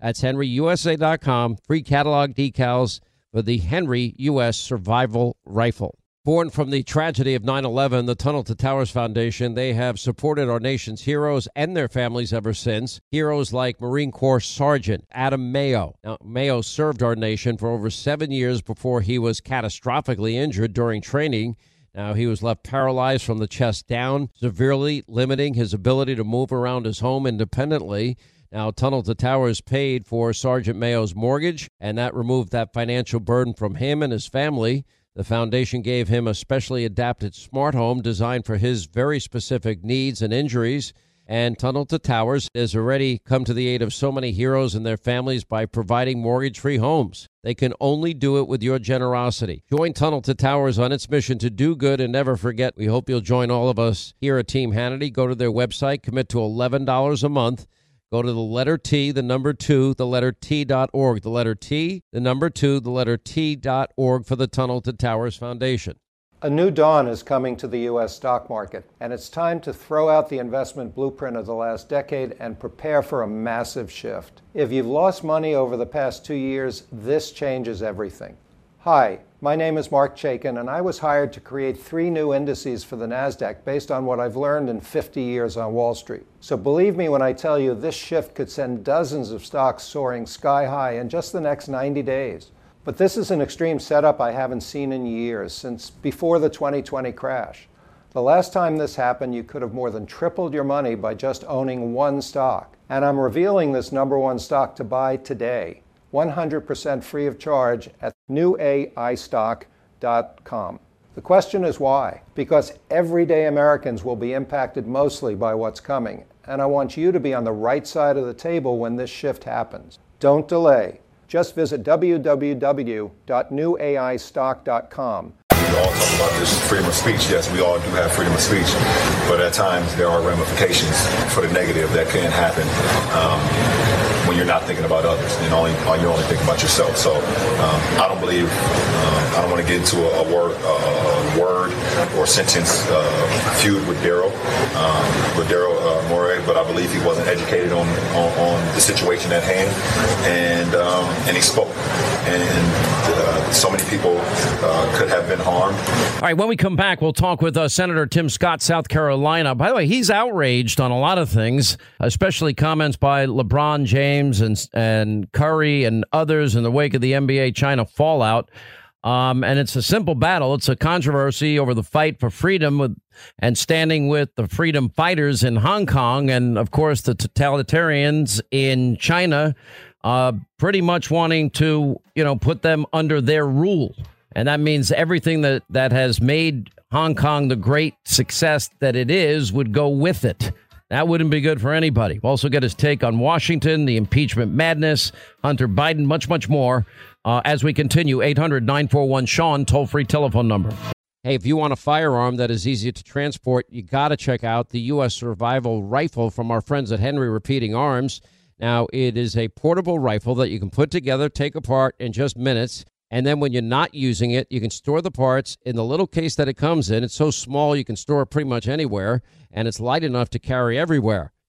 That's henryusa.com. Free catalog decals for the Henry U.S. Survival Rifle. Born from the tragedy of 9 11, the Tunnel to Towers Foundation, they have supported our nation's heroes and their families ever since. Heroes like Marine Corps Sergeant Adam Mayo. Now, Mayo served our nation for over seven years before he was catastrophically injured during training. Now, he was left paralyzed from the chest down, severely limiting his ability to move around his home independently. Now, Tunnel to Towers paid for Sergeant Mayo's mortgage, and that removed that financial burden from him and his family. The foundation gave him a specially adapted smart home designed for his very specific needs and injuries. And Tunnel to Towers has already come to the aid of so many heroes and their families by providing mortgage free homes. They can only do it with your generosity. Join Tunnel to Towers on its mission to do good and never forget. We hope you'll join all of us here at Team Hannity. Go to their website, commit to $11 a month Go to the letter T, the number two, the letter T dot org. The letter T, the number two, the letter T dot org for the Tunnel to Towers Foundation. A new dawn is coming to the U.S. stock market, and it's time to throw out the investment blueprint of the last decade and prepare for a massive shift. If you've lost money over the past two years, this changes everything. Hi, my name is Marc Chaikin, and I was hired to create three new indices for the NASDAQ based on what I've learned in 50 years on Wall Street. So believe me when I tell you this shift could send dozens of stocks soaring sky high in just the next 90 days. But this is an extreme setup I haven't seen in years, since before the 2020 crash. The last time this happened, you could have more than tripled your money by just owning one stock. And I'm revealing this number one stock to buy today, 100% free of charge at newaistock.com. The question is why? Because everyday Americans will be impacted mostly by what's coming, and I want you to be on the right side of the table when this shift happens. Don't delay. Just visit www.newaistock.com. We all talk about this freedom of speech. Yes, we all do have freedom of speech, but at times there are ramifications for the negative that can happen. Um, when you're not thinking about others and only you're only thinking about yourself. So um, I don't believe um, I don't want to get into a, a word a word or sentence uh, feud with Daryl um, with Daryl uh, Morey, but I believe he wasn't educated on, on, on the situation at hand, and um, and he spoke, and uh, so many people uh, could have been harmed. All right, when we come back, we'll talk with uh, Senator Tim Scott, South Carolina. By the way, he's outraged on a lot of things, especially comments by LeBron James James and and Curry and others in the wake of the NBA China fallout. Um, and it's a simple battle. It's a controversy over the fight for freedom with, and standing with the freedom fighters in Hong Kong, and of course the totalitarians in China, uh, pretty much wanting to you know put them under their rule, and that means everything that that has made Hong Kong the great success that it is would go with it. That wouldn't be good for anybody. We'll also get his take on Washington, the impeachment madness, Hunter Biden, much, much more uh, as we continue. 800 941 Sean, toll free telephone number. Hey, if you want a firearm that is easy to transport, you got to check out the U.S. Survival Rifle from our friends at Henry Repeating Arms. Now, it is a portable rifle that you can put together, take apart in just minutes. And then when you're not using it, you can store the parts in the little case that it comes in. It's so small you can store it pretty much anywhere, and it's light enough to carry everywhere.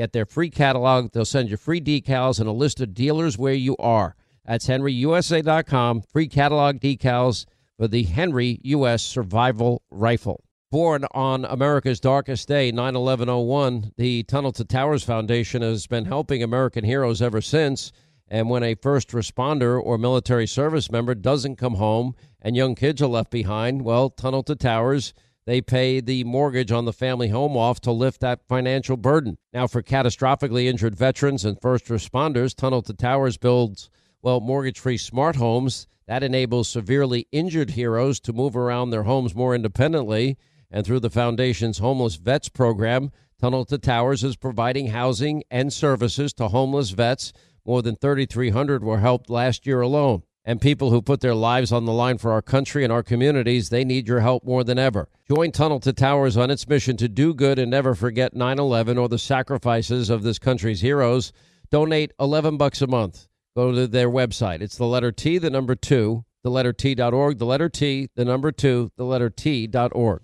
get their free catalog. They'll send you free decals and a list of dealers where you are. That's henryusa.com, free catalog decals for the Henry U.S. Survival Rifle. Born on America's darkest day, 9 11 01, the Tunnel to Towers Foundation has been helping American heroes ever since. And when a first responder or military service member doesn't come home and young kids are left behind, well, Tunnel to Towers, they pay the mortgage on the family home off to lift that financial burden. Now, for catastrophically injured veterans and first responders, Tunnel to Towers builds, well, mortgage free smart homes. That enables severely injured heroes to move around their homes more independently. And through the Foundation's Homeless Vets program, Tunnel to Towers is providing housing and services to homeless vets more than 3,300 were helped last year alone. And people who put their lives on the line for our country and our communities, they need your help more than ever. Join Tunnel to Towers on its mission to do good and never forget 9 11 or the sacrifices of this country's heroes. Donate 11 bucks a month. Go to their website. It's the letter T, the number two, the letter T.org, the letter T, the number two, the letter T.org.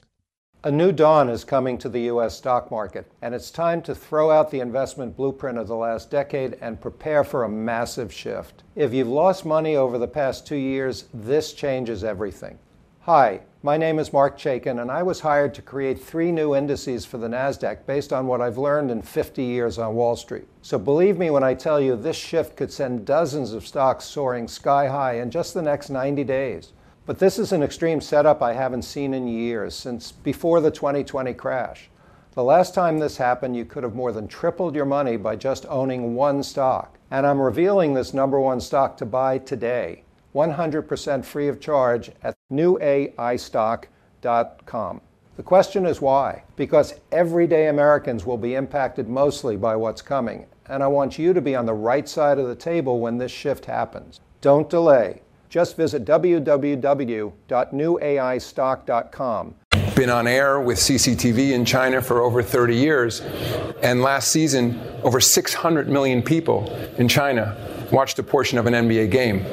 A new dawn is coming to the U.S. stock market, and it's time to throw out the investment blueprint of the last decade and prepare for a massive shift. If you've lost money over the past two years, this changes everything. Hi, my name is Marc Chaikin, and I was hired to create three new indices for the NASDAQ based on what I've learned in 50 years on Wall Street. So believe me when I tell you this shift could send dozens of stocks soaring sky high in just the next 90 days. But this is an extreme setup I haven't seen in years, since before the 2020 crash. The last time this happened, you could have more than tripled your money by just owning one stock. And I'm revealing this number one stock to buy today, 100% free of charge at newaistock.com. The question is why? Because everyday Americans will be impacted mostly by what's coming, and I want you to be on the right side of the table when this shift happens. Don't delay. Just visit www.newaistock.com. Been on air with CCTV in China for over 30 years, and last season, over 600 million people in China watched a portion of an NBA game.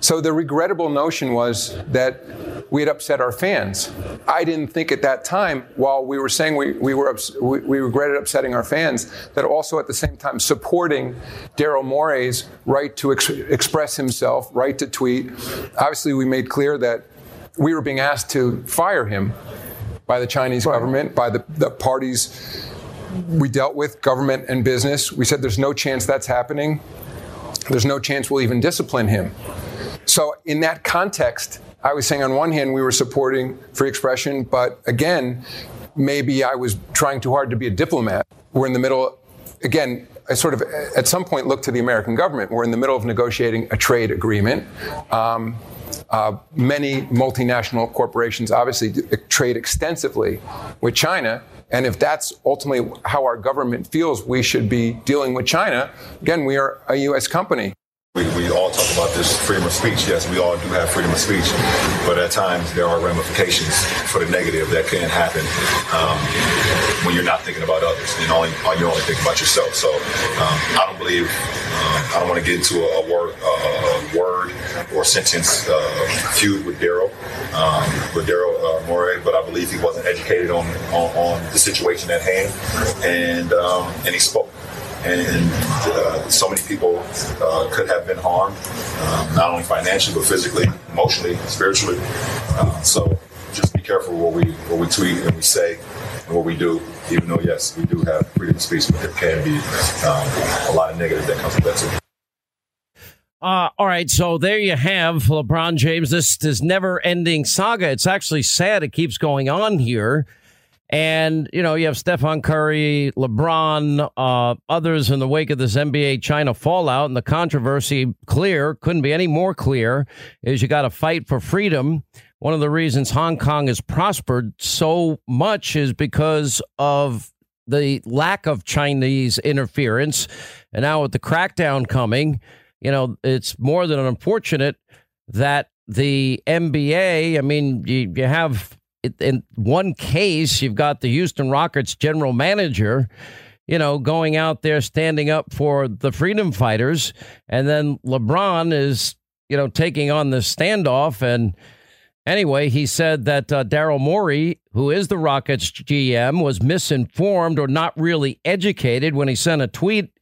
So the regrettable notion was that we had upset our fans. I didn't think at that time, while we were saying we, we were ups, we, we, regretted upsetting our fans, that also at the same time supporting Daryl Morey's right to ex- express himself, right to tweet. Obviously, we made clear that we were being asked to fire him by the Chinese right. government, by the, the parties we dealt with, government and business. We said there's no chance that's happening. There's no chance we'll even discipline him. So, in that context, I was saying on one hand we were supporting free expression, but again, maybe I was trying too hard to be a diplomat. We're in the middle, again, I sort of at some point looked to the American government. We're in the middle of negotiating a trade agreement. Um, uh, many multinational corporations obviously trade extensively with China. And if that's ultimately how our government feels we should be dealing with China, again, we are a U.S. company. Talk about this freedom of speech. Yes, we all do have freedom of speech, but at times there are ramifications for the negative that can happen um, when you're not thinking about others and only you only think about yourself. So um, I don't believe um, I don't want to get into a, a word a word or sentence uh, feud with Daryl um, with Daryl uh, Morey, but I believe he wasn't educated on, on, on the situation at hand, and um, and he spoke and uh, so many people uh, could have been harmed, um, not only financially but physically, emotionally, spiritually. Uh, so just be careful what we what we tweet and we say and what we do. Even though yes, we do have freedom of speech, but there can be um, a lot of negative that comes with that too. Uh, all right, so there you have LeBron James. This is never-ending saga. It's actually sad. It keeps going on here. And, you know, you have Stephen Curry, LeBron, uh, others in the wake of this NBA China fallout and the controversy clear, couldn't be any more clear, is you got to fight for freedom. One of the reasons Hong Kong has prospered so much is because of the lack of Chinese interference. And now with the crackdown coming, you know, it's more than unfortunate that the NBA, I mean, you, you have in one case, you've got the Houston Rockets general manager, you know, going out there standing up for the freedom fighters. And then LeBron is, you know, taking on the standoff. And anyway, he said that uh, Daryl Morey, who is the Rockets GM, was misinformed or not really educated when he sent a tweet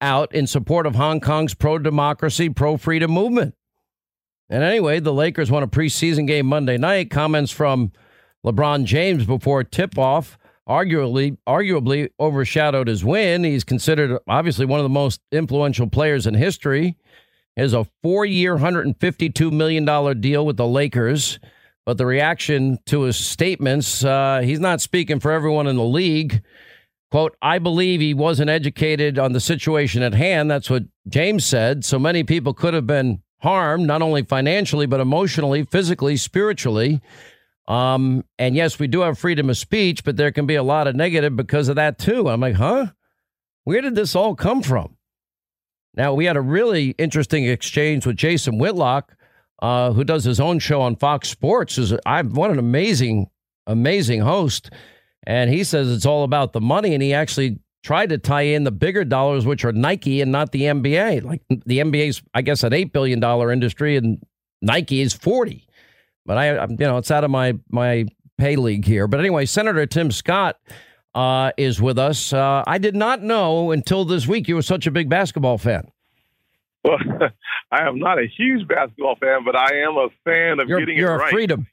out in support of Hong Kong's pro democracy, pro freedom movement. And anyway, the Lakers won a preseason game Monday night. Comments from LeBron James before tip off arguably arguably overshadowed his win. He's considered obviously one of the most influential players in history. He has a four-year, $152 million deal with the Lakers. But the reaction to his statements, uh, he's not speaking for everyone in the league. Quote, I believe he wasn't educated on the situation at hand. That's what James said. So many people could have been harmed, not only financially, but emotionally, physically, spiritually. Um, and yes, we do have freedom of speech, but there can be a lot of negative because of that too. I'm like, huh? Where did this all come from? Now, we had a really interesting exchange with Jason Whitlock, uh, who does his own show on Fox Sports. Is I'm what an amazing, amazing host. And he says it's all about the money. And he actually tried to tie in the bigger dollars, which are Nike and not the NBA. Like the NBA's, I guess, an $8 billion industry and Nike is 40. But I, you know, it's out of my my pay league here. But anyway, Senator Tim Scott uh, is with us. Uh, I did not know until this week you were such a big basketball fan. Well, I am not a huge basketball fan, but I am a fan of you're, getting you're it right. freedom.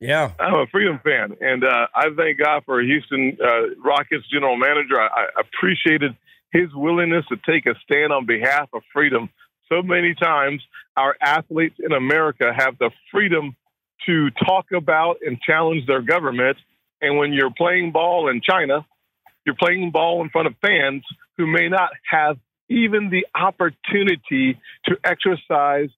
Yeah, I'm a freedom fan, and uh, I thank God for Houston uh, Rockets general manager. I, I appreciated his willingness to take a stand on behalf of freedom. So many times, our athletes in America have the freedom to talk about and challenge their government. And when you're playing ball in China, you're playing ball in front of fans who may not have even the opportunity to exercise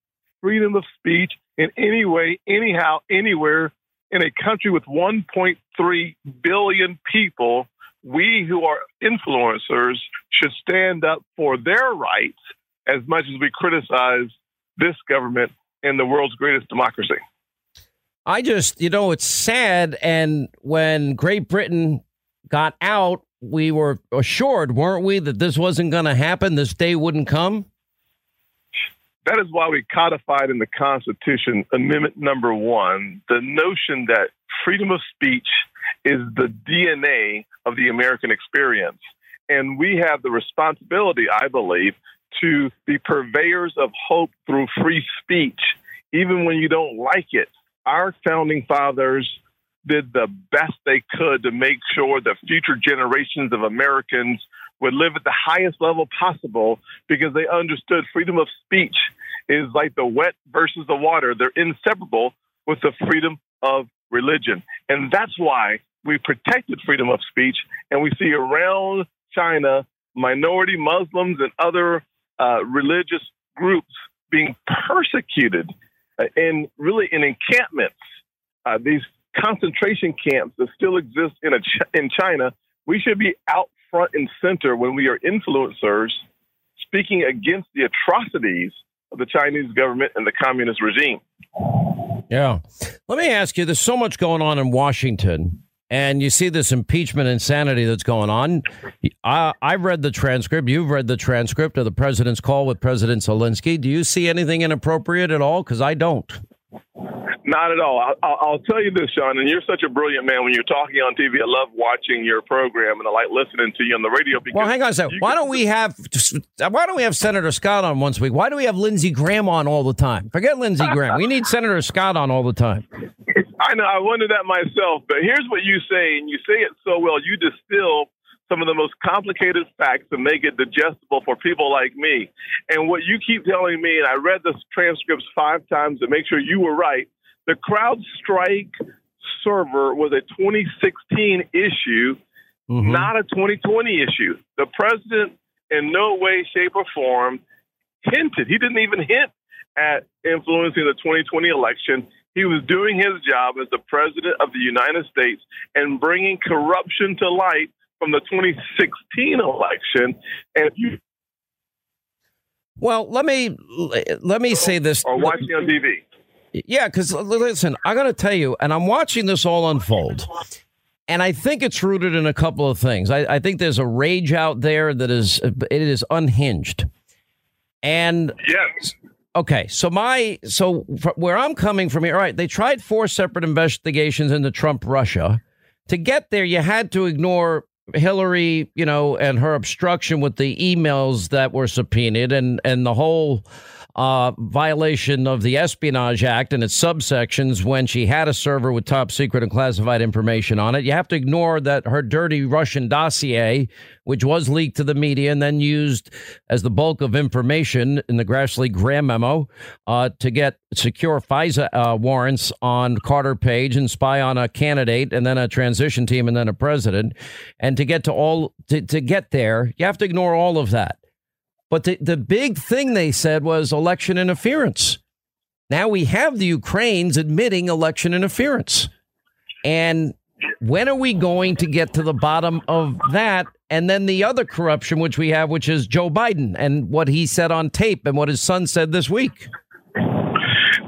freedom of speech in any way, anyhow, anywhere in a country with 1.3 billion people, we who are influencers should stand up for their rights as much as we criticize this government and the world's greatest democracy. I just, you know, it's sad. And when Great Britain got out, we were assured, weren't we, that this wasn't going to happen? This day wouldn't come? That is why we codified in the Constitution, Amendment number one, the notion that freedom of speech is the DNA of the American experience. And we have the responsibility, I believe, to be purveyors of hope through free speech, even when you don't like it. Our founding fathers did the best they could to make sure that future generations of Americans would live at the highest level possible because they understood freedom of speech is like the wet versus the water. They're inseparable with the freedom of religion. And that's why we protected freedom of speech. And we see around China minority Muslims and other uh, religious groups being persecuted in really in encampments. Uh, these concentration camps that still exist in a in China. We should be out front and center when we are influencers speaking against the atrocities of the Chinese government and the communist regime. Yeah. Let me ask you there's so much going on in Washington, and you see this impeachment insanity that's going on. I, I've read the transcript. You've read the transcript of the president's call with President Zelensky. Do you see anything inappropriate at all? Because I don't. Not at all. I'll, I'll, tell you this, Sean, and you're such a brilliant man when you're talking on TV. I love watching your program, and I like listening to you on the radio. Because well, hang on a second. Why don't we have Why don't we have Senator Scott on once a week? Why do we have Lindsey Graham on all the time? Forget Lindsey Graham. We need Senator Scott on all the time. I know. I wonder that myself. But here's what you say, and you say it so well. You distill some of the most complicated facts to make it digestible for people like me. And what you keep telling me, and I read the transcripts five times to make sure you were right the CrowdStrike server was a 2016 issue, mm-hmm. not a 2020 issue. The president, in no way, shape, or form, hinted. He didn't even hint at influencing the 2020 election. He was doing his job as the president of the United States and bringing corruption to light from the 2016 election. And if you well, let me let me say this. Or watching on TV. Yeah, because listen, I got to tell you, and I'm watching this all unfold. And I think it's rooted in a couple of things. I, I think there's a rage out there that is it is unhinged. And yes. Okay, so my so where I'm coming from here, all right, they tried four separate investigations into Trump Russia. To get there, you had to ignore Hillary, you know, and her obstruction with the emails that were subpoenaed and and the whole uh, violation of the Espionage Act and its subsections when she had a server with top secret and classified information on it. You have to ignore that her dirty Russian dossier, which was leaked to the media and then used as the bulk of information in the Grassley Graham memo uh, to get secure FISA uh, warrants on Carter Page and spy on a candidate and then a transition team and then a president. And to get to all to, to get there, you have to ignore all of that. But the, the big thing they said was election interference. Now we have the Ukrainians admitting election interference. And when are we going to get to the bottom of that? And then the other corruption, which we have, which is Joe Biden and what he said on tape and what his son said this week.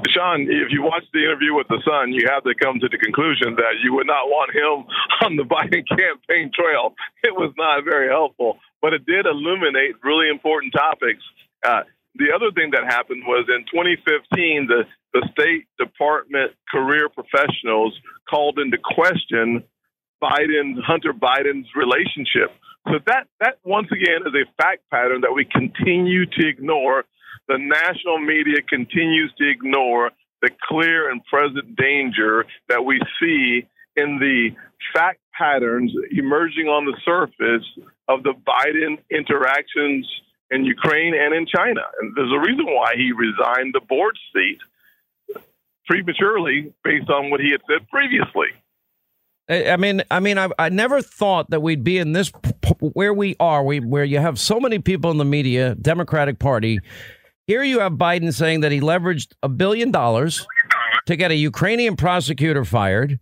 Sean, if you watch the interview with the son, you have to come to the conclusion that you would not want him on the Biden campaign trail. It was not very helpful but it did illuminate really important topics. Uh, the other thing that happened was in 2015, the, the State Department career professionals called into question Biden, Hunter Biden's relationship. So that, that once again is a fact pattern that we continue to ignore. The national media continues to ignore the clear and present danger that we see in the fact patterns emerging on the surface of the Biden interactions in Ukraine and in China. And there's a reason why he resigned the board seat prematurely based on what he had said previously. I mean, I mean, I, I never thought that we'd be in this where we are, we, where you have so many people in the media, Democratic Party. Here you have Biden saying that he leveraged a billion dollars to get a Ukrainian prosecutor fired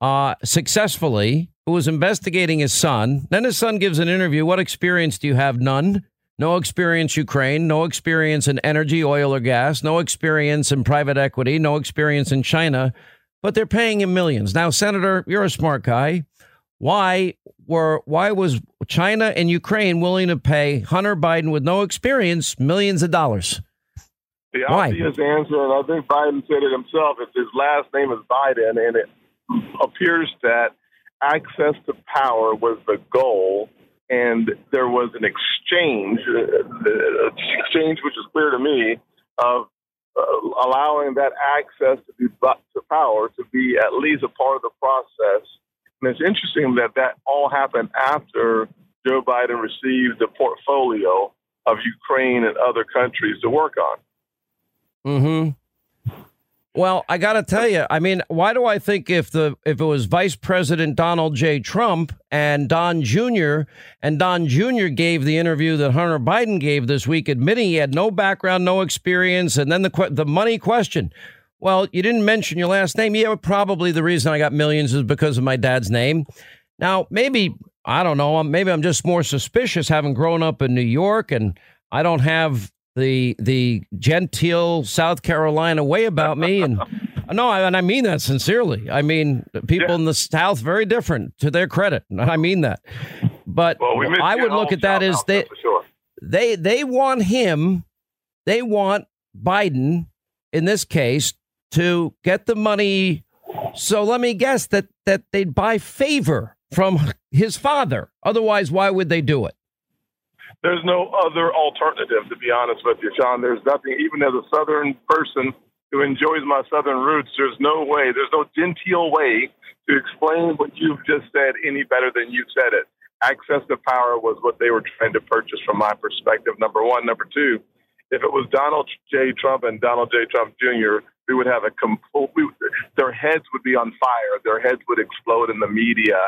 uh, successfully who was investigating his son. Then his son gives an interview. What experience do you have? None. No experience Ukraine, no experience in energy, oil or gas, no experience in private equity, no experience in China, but they're paying him millions. Now, Senator, you're a smart guy. Why were why was China and Ukraine willing to pay Hunter Biden with no experience millions of dollars? The Why? obvious answer, and I think Biden said it himself, is his last name is Biden, and it appears that access to power was the goal, and there was an exchange, uh, exchange which is clear to me, of uh, allowing that access to be to power to be at least a part of the process. And it's interesting that that all happened after Joe Biden received the portfolio of Ukraine and other countries to work on. Hmm. Well, I got to tell you, I mean, why do I think if the if it was Vice President Donald J. Trump and Don Jr. and Don Jr. gave the interview that Hunter Biden gave this week, admitting he had no background, no experience, and then the the money question. Well, you didn't mention your last name. Yeah, probably the reason I got millions is because of my dad's name. Now, maybe I don't know. Maybe I'm just more suspicious, having grown up in New York, and I don't have the the genteel South Carolina way about me. And no, I, and I mean that sincerely. I mean, people in the South very different to their credit. I mean that. But Well, we I would look at that as they sure. they they want him, they want Biden in this case to get the money. So let me guess that that they'd buy favor from his father. Otherwise, why would they do it? There's no other alternative, to be honest with you, Sean. There's nothing, even as a Southern person who enjoys my Southern roots, there's no way, there's no genteel way to explain what you've just said any better than you said it. Access to power was what they were trying to purchase from my perspective, number one. Number two, if it was Donald J. Trump and Donald J. Trump Jr., we would have a complete, oh, we, their heads would be on fire. Their heads would explode in the media.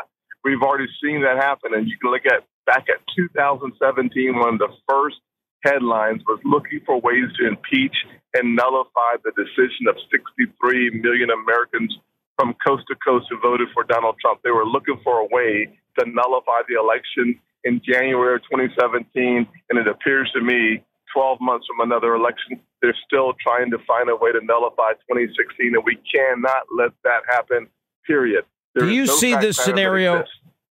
We've already seen that happen. And you can look at back at 2017, one of the first headlines was looking for ways to impeach and nullify the decision of 63 million Americans from coast to coast who voted for Donald Trump. They were looking for a way to nullify the election in January of 2017. And it appears to me 12 months from another election, they're still trying to find a way to nullify 2016. And we cannot let that happen, period. There Do you no see this scenario?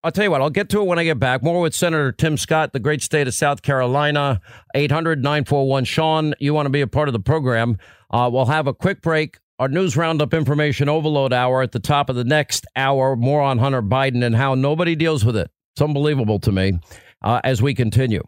I'll tell you what, I'll get to it when I get back. More with Senator Tim Scott, the great state of South Carolina. 800 941 Sean, you want to be a part of the program. Uh, we'll have a quick break. Our news roundup information overload hour at the top of the next hour. More on Hunter Biden and how nobody deals with it. It's unbelievable to me uh, as we continue.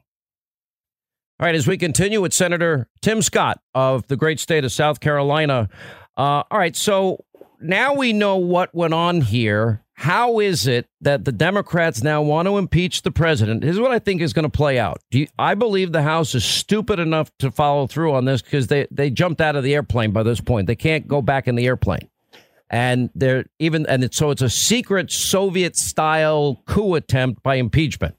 All right, as we continue with Senator Tim Scott of the great state of South Carolina. Uh, all right, so now we know what went on here. How is it that the Democrats now want to impeach the president? This is what I think is going to play out. You, I believe the House is stupid enough to follow through on this because they, they jumped out of the airplane by this point. They can't go back in the airplane. And they're even, and so it's a secret Soviet style coup attempt by impeachment.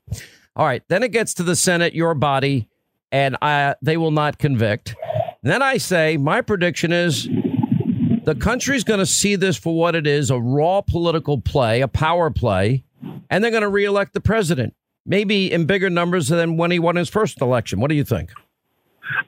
All right. Then it gets to the Senate, your body, and I, they will not convict. then I say, my prediction is the country's going to see this for what it is a raw political play, a power play, and they're going to reelect the president, maybe in bigger numbers than when he won his first election. What do you think?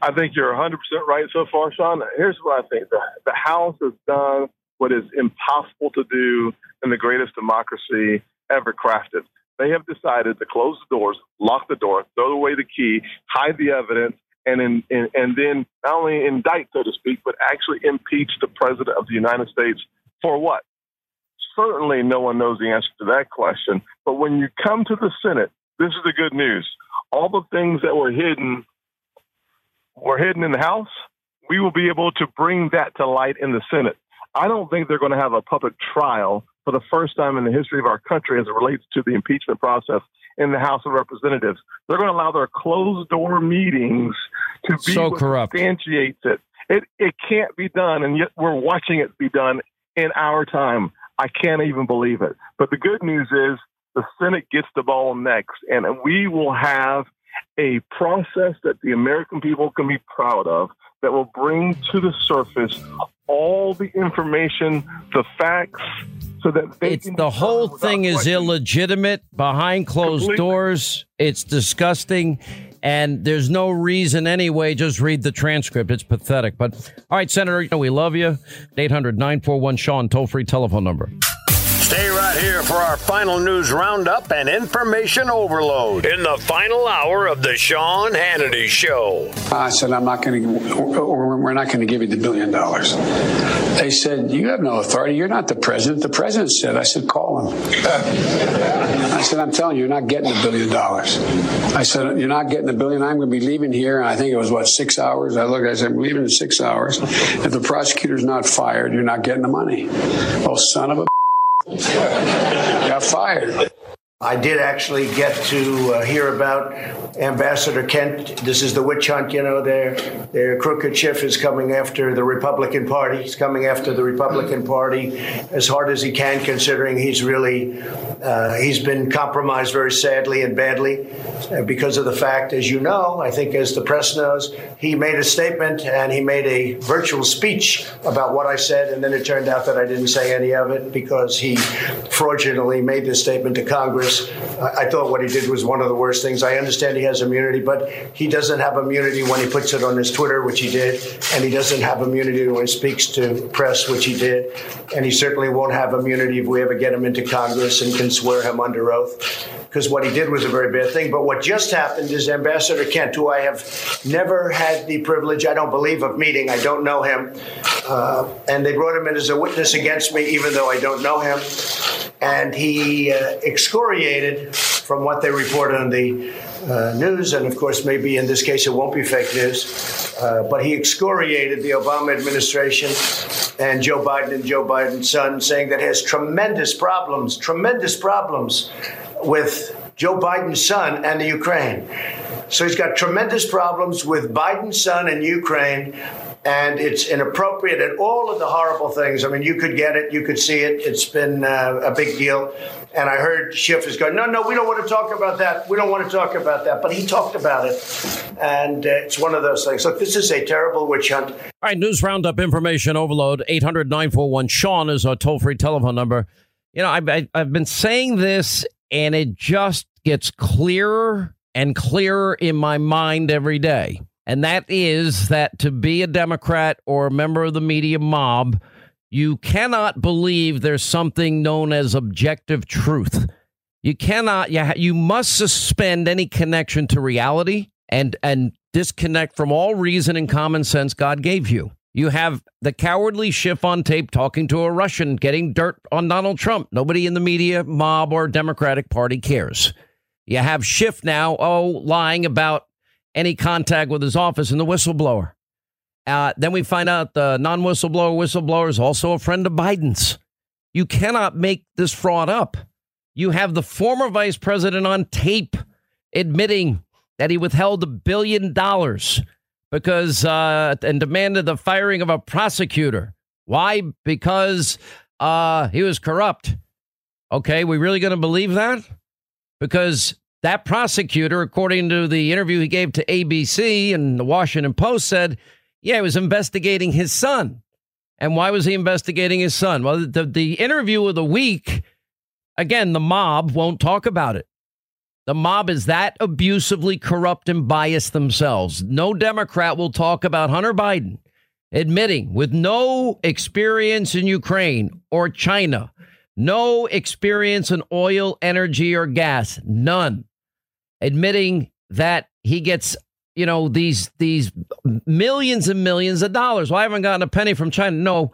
I think you're 100% right so far, Sean. Here's what I think the, the House has done what is impossible to do in the greatest democracy ever crafted. They have decided to close the doors, lock the door, throw away the key, hide the evidence, and in, in, and then not only indict, so to speak, but actually impeach the president of the United States for what? Certainly, no one knows the answer to that question. But when you come to the Senate, this is the good news. All the things that were hidden were hidden in the House. We will be able to bring that to light in the Senate. I don't think they're going to have a public trial for the first time in the history of our country as it relates to the impeachment process in the House of Representatives. They're going to allow their closed door meetings to be So corrupt. substantiates it. It it can't be done, and yet we're watching it be done in our time. I can't even believe it. But the good news is the Senate gets the ball next, and we will have a process that the American people can be proud of that will bring to the surface all the information, the facts, so that they It's the whole thing is illegitimate behind closed Completely. doors. It's disgusting. And there's no reason anyway. Just read the transcript. It's pathetic. But all right, Senator, you know, we love you. 800 941 Sean, toll free telephone number. Stay right here for our final news roundup and information overload in the final hour of the Sean Hannity Show. I said, I'm not going to, or we're not going to give you the billion dollars. They said, You have no authority. You're not the president. The president said, I said, Call him. I said, I'm telling you, you're not getting the billion dollars. I said, You're not getting the billion. I'm going to be leaving here. And I think it was, what, six hours? I looked, I said, I'm leaving in six hours. If the prosecutor's not fired, you're not getting the money. Oh, son of a. got fired. I did actually get to uh, hear about Ambassador Kent. This is the witch hunt, you know. Their their crooked chief is coming after the Republican Party. He's coming after the Republican Party as hard as he can, considering he's really uh, he's been compromised very sadly and badly uh, because of the fact, as you know, I think as the press knows, he made a statement and he made a virtual speech about what I said, and then it turned out that I didn't say any of it because he fraudulently made this statement to Congress. I I thought what he did was one of the worst things. I understand he has immunity, but he doesn't have immunity when he puts it on his Twitter, which he did, and he doesn't have immunity when he speaks to press, which he did, and he certainly won't have immunity if we ever get him into Congress and can swear him under oath. Because what he did was a very bad thing. But what just happened is Ambassador Kent, who I have never had the privilege, I don't believe, of meeting, I don't know him, uh, and they brought him in as a witness against me, even though I don't know him. And he uh, excoriated from what they report on the uh, news, and of course, maybe in this case it won't be fake news, uh, but he excoriated the Obama administration and Joe Biden and Joe Biden's son, saying that has tremendous problems, tremendous problems with Joe Biden's son and the Ukraine. So he's got tremendous problems with Biden's son and Ukraine and it's inappropriate and all of the horrible things. I mean, you could get it, you could see it. It's been uh, a big deal. And I heard Schiff is going, no, no, we don't want to talk about that. We don't want to talk about that. But he talked about it. And uh, it's one of those things. Look, this is a terrible witch hunt. All right, news roundup, information overload. 800 941 Sean is our toll free telephone number. You know, I've, I've been saying this, and it just gets clearer and clearer in my mind every day. And that is that to be a Democrat or a member of the media mob, you cannot believe there's something known as objective truth. You cannot, you, ha- you must suspend any connection to reality and, and disconnect from all reason and common sense God gave you. You have the cowardly Schiff on tape talking to a Russian, getting dirt on Donald Trump. Nobody in the media, mob, or Democratic Party cares. You have Schiff now, oh, lying about any contact with his office and the whistleblower. Uh, then we find out the non whistleblower whistleblower is also a friend of Biden's. You cannot make this fraud up. You have the former vice president on tape admitting that he withheld a billion dollars because uh, and demanded the firing of a prosecutor. Why? Because uh, he was corrupt. Okay, we really going to believe that? Because that prosecutor, according to the interview he gave to ABC and the Washington Post, said, yeah, he was investigating his son. And why was he investigating his son? Well, the, the interview of the week, again, the mob won't talk about it. The mob is that abusively corrupt and biased themselves. No Democrat will talk about Hunter Biden admitting, with no experience in Ukraine or China, no experience in oil, energy, or gas, none, admitting that he gets you know these these millions and millions of dollars. Well, I haven't gotten a penny from China. No,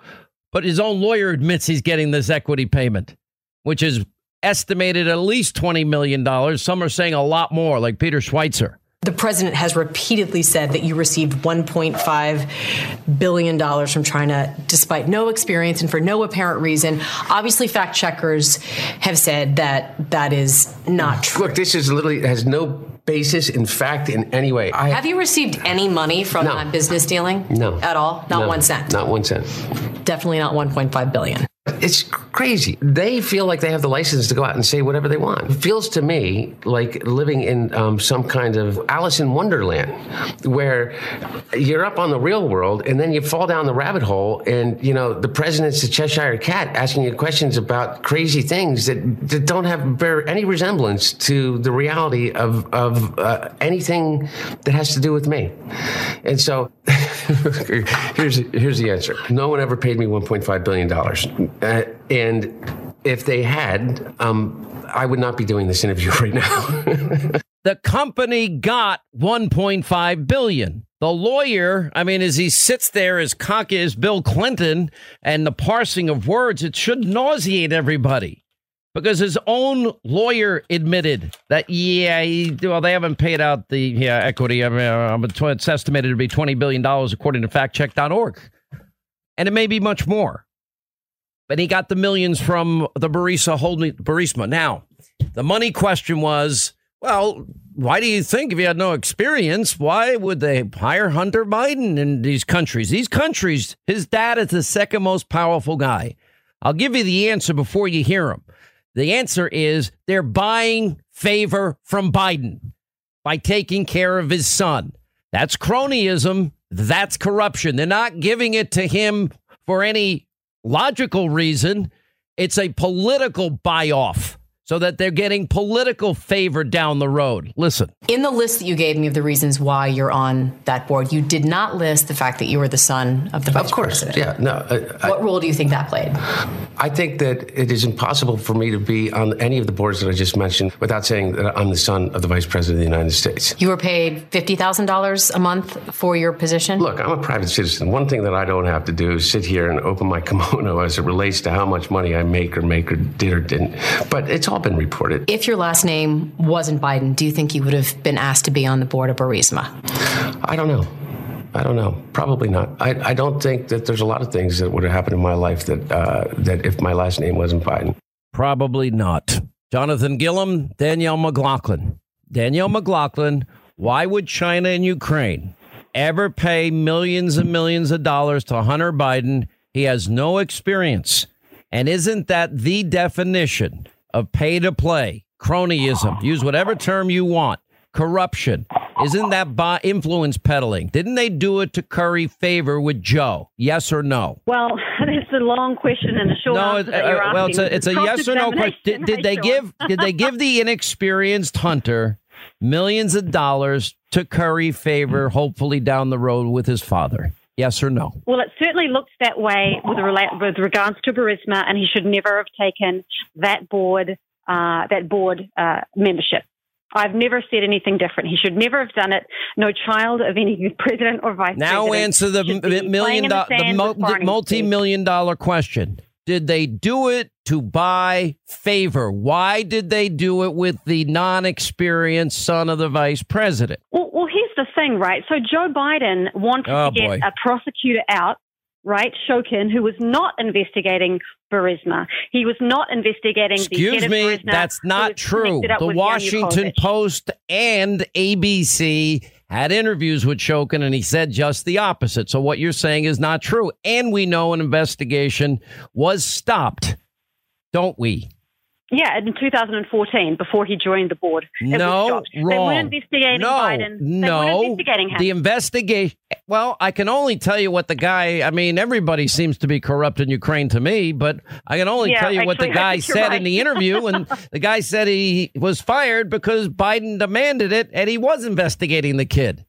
but his own lawyer admits he's getting this equity payment, which is estimated at least twenty million dollars. Some are saying a lot more, like Peter Schweizer. The president has repeatedly said that you received $1.5 billion from China despite no experience and for no apparent reason. Obviously, fact checkers have said that that is not true. Look, this is literally has no basis in fact in any way. I, have you received any money from No. that business dealing? No. At all? Not no, one cent. Not one cent. Definitely not 1.5 billion. It's crazy. They feel like they have the license to go out and say whatever they want. It feels to me like living in um, some kind of Alice in Wonderland where you're up on the real world and then you fall down the rabbit hole and, you know, the president's a Cheshire cat asking you questions about crazy things that, that don't have bear any resemblance to the reality of, of uh, anything that has to do with me. And so here's, here's the answer. No one ever paid me $1.5 billion. Uh, and if they had, um, I would not be doing this interview right now. the company got 1.5 billion. The lawyer, I mean, as he sits there as cocky as Bill Clinton and the parsing of words, it should nauseate everybody because his own lawyer admitted that yeah, he, well, they haven't paid out the yeah equity. I mean, uh, it's estimated to be twenty billion dollars according to FactCheck.org, and it may be much more. But he got the millions from the Barisa holding Burisma. Now, the money question was, well, why do you think if you had no experience, why would they hire Hunter Biden in these countries? These countries, his dad is the second most powerful guy. I'll give you the answer before you hear him. The answer is they're buying favor from Biden by taking care of his son. That's cronyism. That's corruption. They're not giving it to him for any logical reason. It's a political buy off so that they're getting political favor down the road. Listen. In the list that you gave me of the reasons why you're on that board, you did not list the fact that you were the son of the vice president. Of course, president. yeah. No, I, what role do you think that played? I think that it is impossible for me to be on any of the boards that I just mentioned without saying that I'm the son of the vice president of the United States. You were paid $50,000 a month for your position? Look, I'm a private citizen. One thing that I don't have to do is sit here and open my kimono as it relates to how much money I make or make or did or didn't. But it's all been reported. If your last name wasn't Biden, do you think you would have been asked to be on the board of Burisma? I don't know. I don't know. Probably not. I, I don't think that there's a lot of things that would have happened in my life that uh, that if my last name wasn't Biden. Probably not. Jonathan Gilliam, Danielle McLaughlin. Danielle McLaughlin, why would China and Ukraine ever pay millions and millions of dollars to Hunter Biden? He has no experience. And isn't that the definition of pay to play, cronyism? Use whatever term you want. Corruption. Isn't that by influence peddling? Didn't they do it to curry favor with Joe? Yes or no? Well, that's a long question and a short No, answer you're uh, well, it's a, it's a yes or no question. Did, did they give did they give the inexperienced hunter millions of dollars to curry favor, hopefully down the road with his father? Yes or no? Well, it certainly looks that way with, rela- with regards to Burisma, and he should never have taken that board uh, that board uh, membership. I've never said anything different. He should never have done it. No child of any president or vice Now president. Now answer the m- million dollar, the, the, sand mul- with the multi-million dollar question. Did they do it to buy favor? Why did they do it with the non-experienced son of the vice president? Well, well, here's the thing, right? So Joe Biden wanted Oh, to get boy. a prosecutor out, right? Shokin, who was not investigating Burisma. He was not investigating the Excuse of me, Burisma, that's not true. The Washington Post and ABC had interviews with Shokin, and he said just the opposite. So what you're saying is not true. And we know an investigation was stopped, don't we? Yeah, in 2014, before he joined the board. It no, stopped. They wrong. weren't investigating no, Biden. They No, weren't investigating him. the investigation. Well, I can only tell you what the guy. I mean, everybody seems to be corrupt in Ukraine to me, but I can only Yeah, tell you what the guy said in the interview, and the guy said he was fired because Biden demanded it, and he was investigating the kid.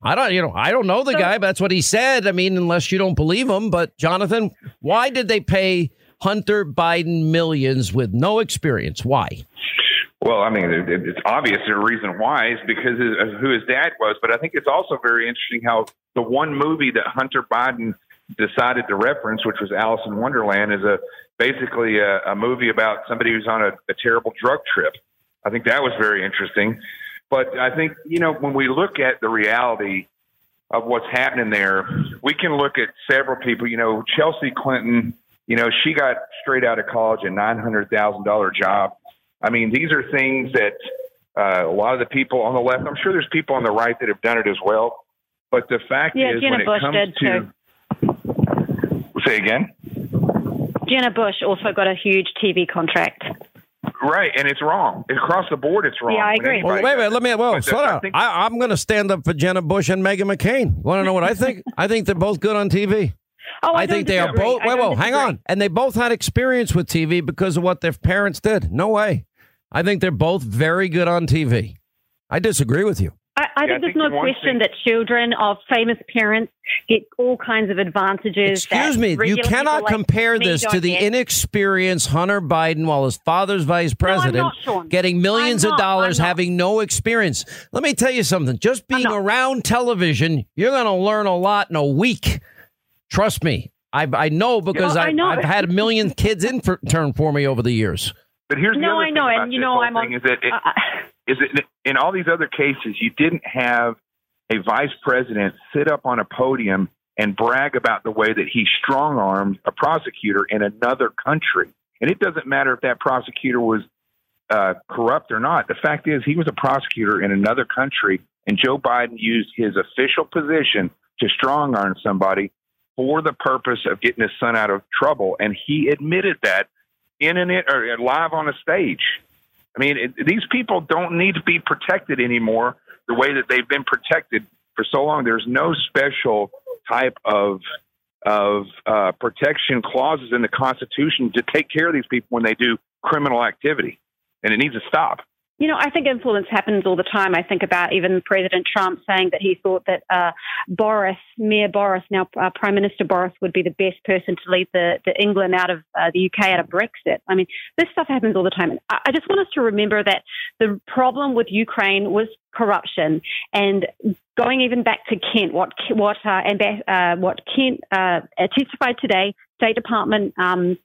I don't, you know, I don't know the guy, but that's what he said. I mean, unless you don't believe him. But Jonathan, why did they pay Hunter Biden millions with no experience? Why? Well, I mean, it's obvious the reason why is because of who his dad was, but I think it's also very interesting how the one movie that Hunter Biden decided to reference, which was Alice in Wonderland, is a basically a, a movie about somebody who's on a, a terrible drug trip. I think that was very interesting. But I think you know when we look at the reality of what's happening there, we can look at several people. You know, Chelsea Clinton. You know, she got straight out of college a nine hundred thousand dollar job. I mean, these are things that uh, a lot of the people on the left. I'm sure there's people on the right that have done it as well. But the fact Yeah, is, Jenna when it Bush comes did to say again. Jenna Bush also got a huge TV contract. Right, and it's wrong. Across the board, it's wrong. Yeah, I When agree. Well, wait a minute. Let me. Well, But slow I down. think- I, I'm going to stand up for Jenna Bush and Meghan McCain. Want to know what I think? I think they're both good on TV. Oh, I, think don't they are both. I Wait, don't hang on. And they both had experience with TV because of what their parents did. No way. I think they're both very good on TV. I disagree with you. I, I think there's no question that children of famous parents get all kinds of advantages. Excuse me. You cannot like compare this to the get. inexperienced Hunter Biden while his father's vice president, not, getting 1000000s I'm of dollars, having no experience. Let me tell you something. Just being around television, you're going to learn a lot in a week. Trust me. I, I know because Well, I I, know. I've had a million kids intern for me over the years. But here's the No, I know, and you know I'm on- is that it, uh, is that in all these other cases, you didn't have a vice president sit up on a podium and brag about the way that he strong armed a prosecutor in another country. And it doesn't matter if that prosecutor was uh, corrupt or not. The fact is, he was a prosecutor in another country, and Joe Biden used his official position to strong arm somebody for the purpose of getting his son out of trouble. And he admitted that in an or live on a stage. I mean, it, these people don't need to be protected anymore the way that they've been protected for so long. There's no special type of of uh, protection clauses in the Constitution to take care of these people when they do criminal activity, and it needs to stop. You know, I think influence happens all the time. I think about even President Trump saying that he thought that uh, Boris, Mayor Boris, now uh, Prime Minister Boris, would be the best person to lead the, the England out of uh, the UK out of Brexit. I mean, this stuff happens all the time. And I, just want us to remember that the problem with Ukraine was corruption and going even back to Kent, what what uh, amb- uh, what Kent uh, testified today, State Department um,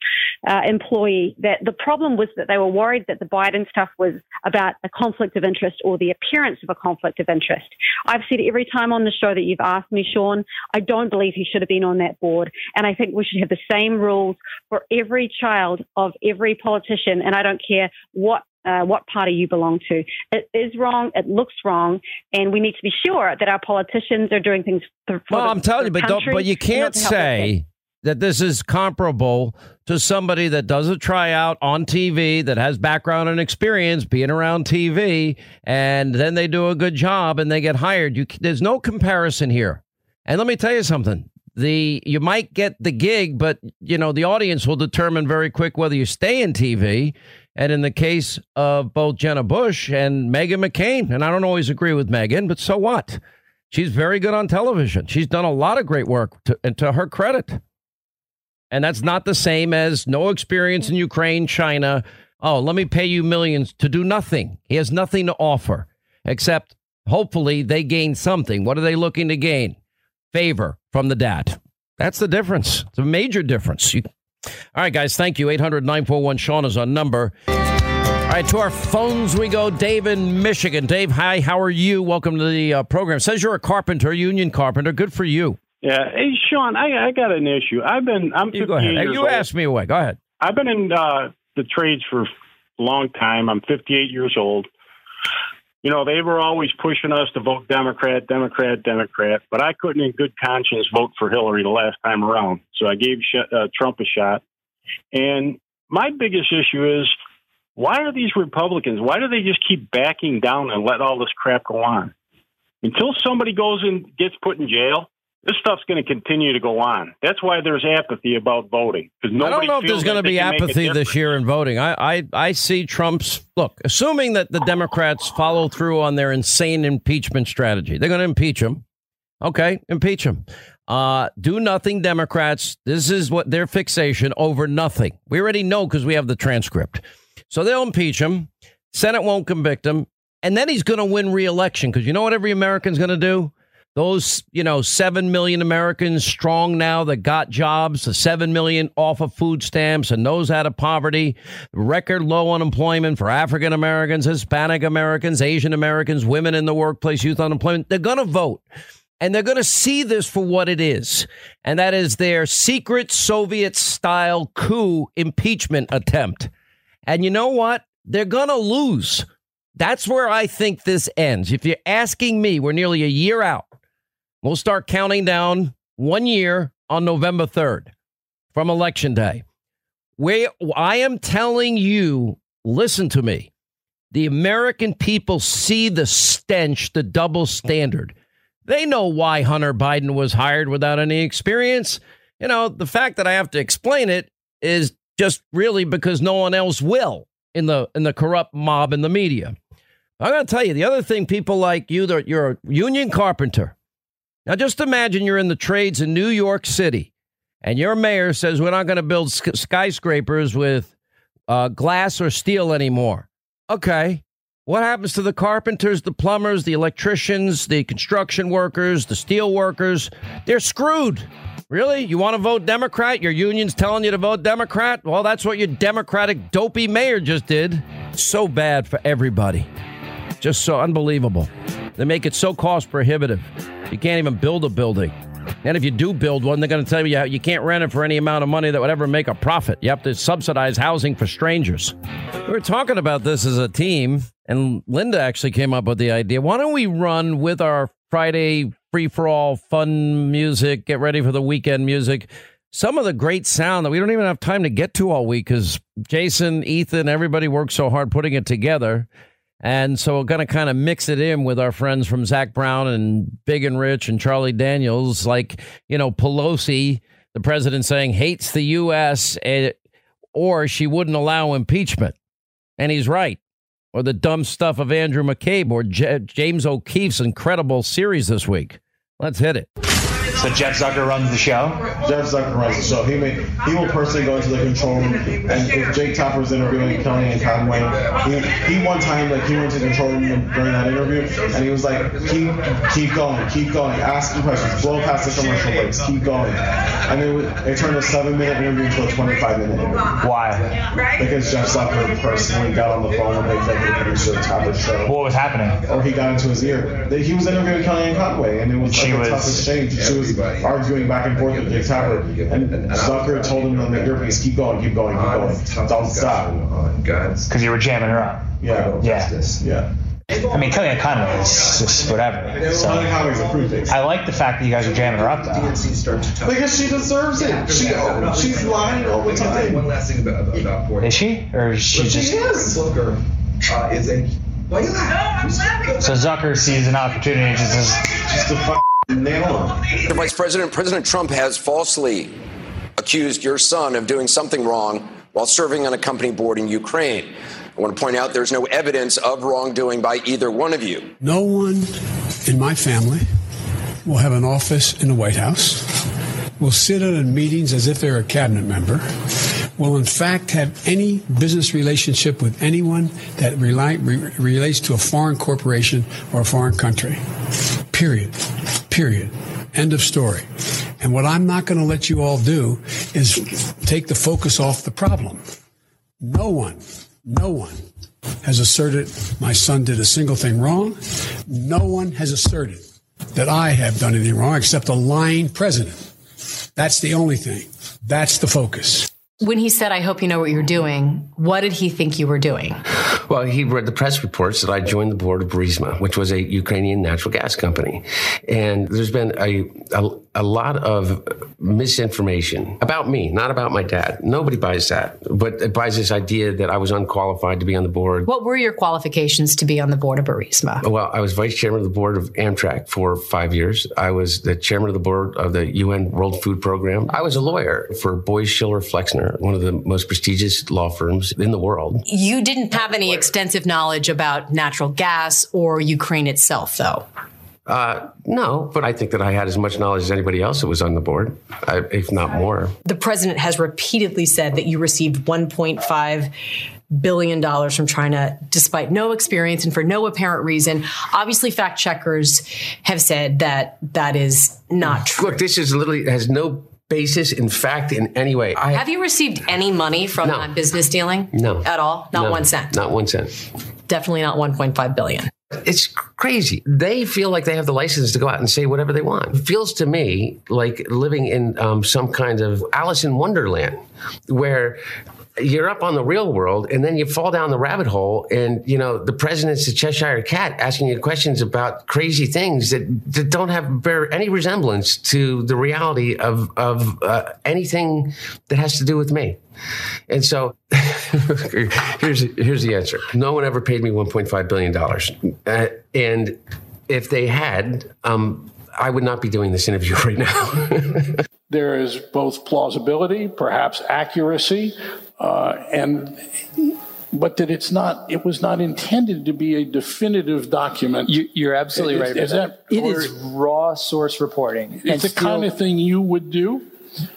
uh, employee, that the problem was that they were worried that the Biden stuff was about a conflict of interest or the appearance of a conflict of interest. I've said every time on the show that you've asked me, Sean, I don't believe he should have been on that board, and I think we should have the same rules for every child of every politician, and I don't care what uh, what party you belong to. It is wrong. It looks wrong, and we need to be sure that our politicians are doing things. For, Well, the, I'm telling you, but but you can't to help us say that this is comparable to somebody that does a tryout on TV that has background and experience being around TV, and then they do a good job and they get hired. You, there's no comparison here. And let me tell you something. The you might get the gig, but you know the audience will determine very quick whether you stay in TV. And in the case of both Jenna Bush and Meghan McCain, and I don't always agree with Meghan, but so what? She's very good on television. She's done a lot of great work, to, and to her credit. And that's not the same as no experience in Ukraine, China. Oh, let me pay you millions to do nothing. He has nothing to offer except hopefully they gain something. What are they looking to gain? Favor from the dad. That's the difference. It's a major difference. You, all right, guys, thank you. 800 941 Sean is our number. All right, to our phones we go. Dave in Michigan. Dave, hi, how are you? Welcome to the uh, program. Says you're a carpenter, union carpenter. Good for you. Yeah. Hey, Sean, I, I got an issue. I've been, I'm 58 You go ahead. Years you old. asked me away. Go ahead. I've been in uh, the trades for a long time. I'm 58 years old. You know, they were always pushing us to vote Democrat, Democrat, Democrat, but I couldn't in good conscience vote for Hillary the last time around. So I gave sh- uh, Trump a shot. And my biggest issue is why are these Republicans, why do they just keep backing down and let all this crap go on? Until somebody goes and gets put in jail, this stuff's going to continue to go on. That's why there's apathy about voting. Because I don't know if there's going to be apathy this year in voting. I, I, I see Trump's look, assuming that the Democrats follow through on their insane impeachment strategy. They're going to impeach him. Okay, impeach him. Uh, do nothing, Democrats. This is what their fixation over nothing. We already know because we have the transcript. So they'll impeach him. Senate won't convict him. And then he's going to win re-election because you know what every American's going to do? Those, you know, 7 million Americans strong now that got jobs, the 7 million off of food stamps and those out of poverty, record low unemployment for African Americans, Hispanic Americans, Asian Americans, women in the workplace, youth unemployment. They're going to vote. And they're going to see this for what it is. And that is their secret Soviet style coup impeachment attempt. And you know what? They're going to lose. That's where I think this ends. If you're asking me, we're nearly a year out. We'll start counting down one year on November 3rd from Election Day. I am telling you, listen to me. The American people see the stench, the double standard. They know why Hunter Biden was hired without any experience. You know, the fact that I have to explain it is just really because no one else will in the in the corrupt mob in the media. I'm going to tell you the other thing people like you that you're a union carpenter. Now just imagine you're in the trades in New York City and your mayor says we're not going to build skyscrapers with uh, glass or steel anymore. Okay. What happens to the carpenters, the plumbers, the electricians, the construction workers, the steel workers? They're screwed. Really? You want to vote Democrat? Your union's telling you to vote Democrat? Well, that's what your Democratic dopey mayor just did. So bad for everybody. Just so unbelievable. They make it so cost prohibitive. You can't even build a building. And if you do build one, they're going to tell you you can't rent it for any amount of money that would ever make a profit. You have to subsidize housing for strangers. We were talking about this as a team, and Linda actually came up with the idea. Why don't we run with our Friday free for all fun music, get ready for the weekend music? Some of the great sound that we don't even have time to get to all week because Jason, Ethan, everybody worked so hard putting it together. And so we're going to kind of mix it in with our friends from Zac Brown and Big and Rich and Charlie Daniels, like, you know, Pelosi, the president saying hates the U.S., eh, or she wouldn't allow impeachment. And he's right. Or the dumb stuff of Andrew McCabe or J- James O'Keefe's incredible series this week. Let's hit it. So Jeff Zucker runs the show. Jeff Zucker runs the show. He may he will personally go into the control room, and if Jake Tapper was interviewing and Conway, he, he one time like he went to the control room during that interview, and he was like, keep keep going, keep going, asking questions, blow past the commercial breaks, keep going, and it, it turned a seven minute interview into a 25 minute interview. Why? Because Jeff Zucker personally got on the phone with the executive producer of Tapper's show. What was happening? Or he got into his ear. He was interviewing Kellyanne Conway, and it was She like was- a tough exchange. She was arguing back and forth with Jake Tapper, and Zucker told him on the earpiece, "Keep going, keep going, keep going, don't stop." Because you were jamming her up. Yeah. Yeah. Yeah. I mean, Kellyanne Conway is just whatever. So Kellyanne Conway's a fruit face. I like the fact that you guys are jamming her up, though. Because she deserves it. She, she's lying all the time. One last thing about, about Ford. Is she, or is she But just? is. Zucker uh, is a. Why you laughing? So Zucker sees an opportunity to just. Just to f- nail him. Mr. Vice President, President Trump has falsely accused your son of doing something wrong while serving on a company board in Ukraine. I want to point out there's no evidence of wrongdoing by either one of you. No one in my family will have an office in the White House, will sit in in meetings as if they're a cabinet member, will in fact have any business relationship with anyone that rely, re- relates to a foreign corporation or a foreign country. Period. Period. End of story. And what I'm not going to let you all do is take the focus off the problem. No one, no one has asserted my son did a single thing wrong. No one has asserted that I have done anything wrong except a lying president. That's the only thing. That's the focus. When he said, I hope you know what you're doing, what did he think you were doing? Well, he read the press reports that I joined the board of Burisma, which was a Ukrainian natural gas company. And there's been a, a, a lot of misinformation about me, not about my dad. Nobody buys that, but it buys this idea that I was unqualified to be on the board. What were your qualifications to be on the board of Burisma? Well, I was vice chairman of the board of Amtrak for five years. I was the chairman of the board of the UN World Food Program. I was a lawyer for Boies Schiller Flexner, one of the most prestigious law firms in the world. You didn't have any extensive knowledge about natural gas or Ukraine itself, though. Uh, no, but I think that I had as much knowledge as anybody else that was on the board, if not more. The president has repeatedly said that you received 1.5 billion dollars from China despite no experience and for no apparent reason. Obviously fact checkers have said that that is not true. Look, this is literally has no basis in fact in any way. I, have you received any money from that business dealing? No. At all? Not no, one cent. Not one cent. Definitely not 1.5 billion. It's crazy. They feel like they have the license to go out and say whatever they want. It feels to me like living in um, some kind of Alice in Wonderland where you're up on the real world and then you fall down the rabbit hole and you know the president's a cheshire cat asking you questions about crazy things that, that don't have bear any resemblance to the reality of of uh, anything that has to do with me. And so here's here's the answer. No one ever paid me 1.5 billion dollars. Uh, and if they had um, I would not be doing this interview right now. there is both plausibility, perhaps accuracy, uh, and but that it's not it was not intended to be a definitive document. You, are absolutely is, right is that, it is raw source reporting. It's the kind of thing you would do?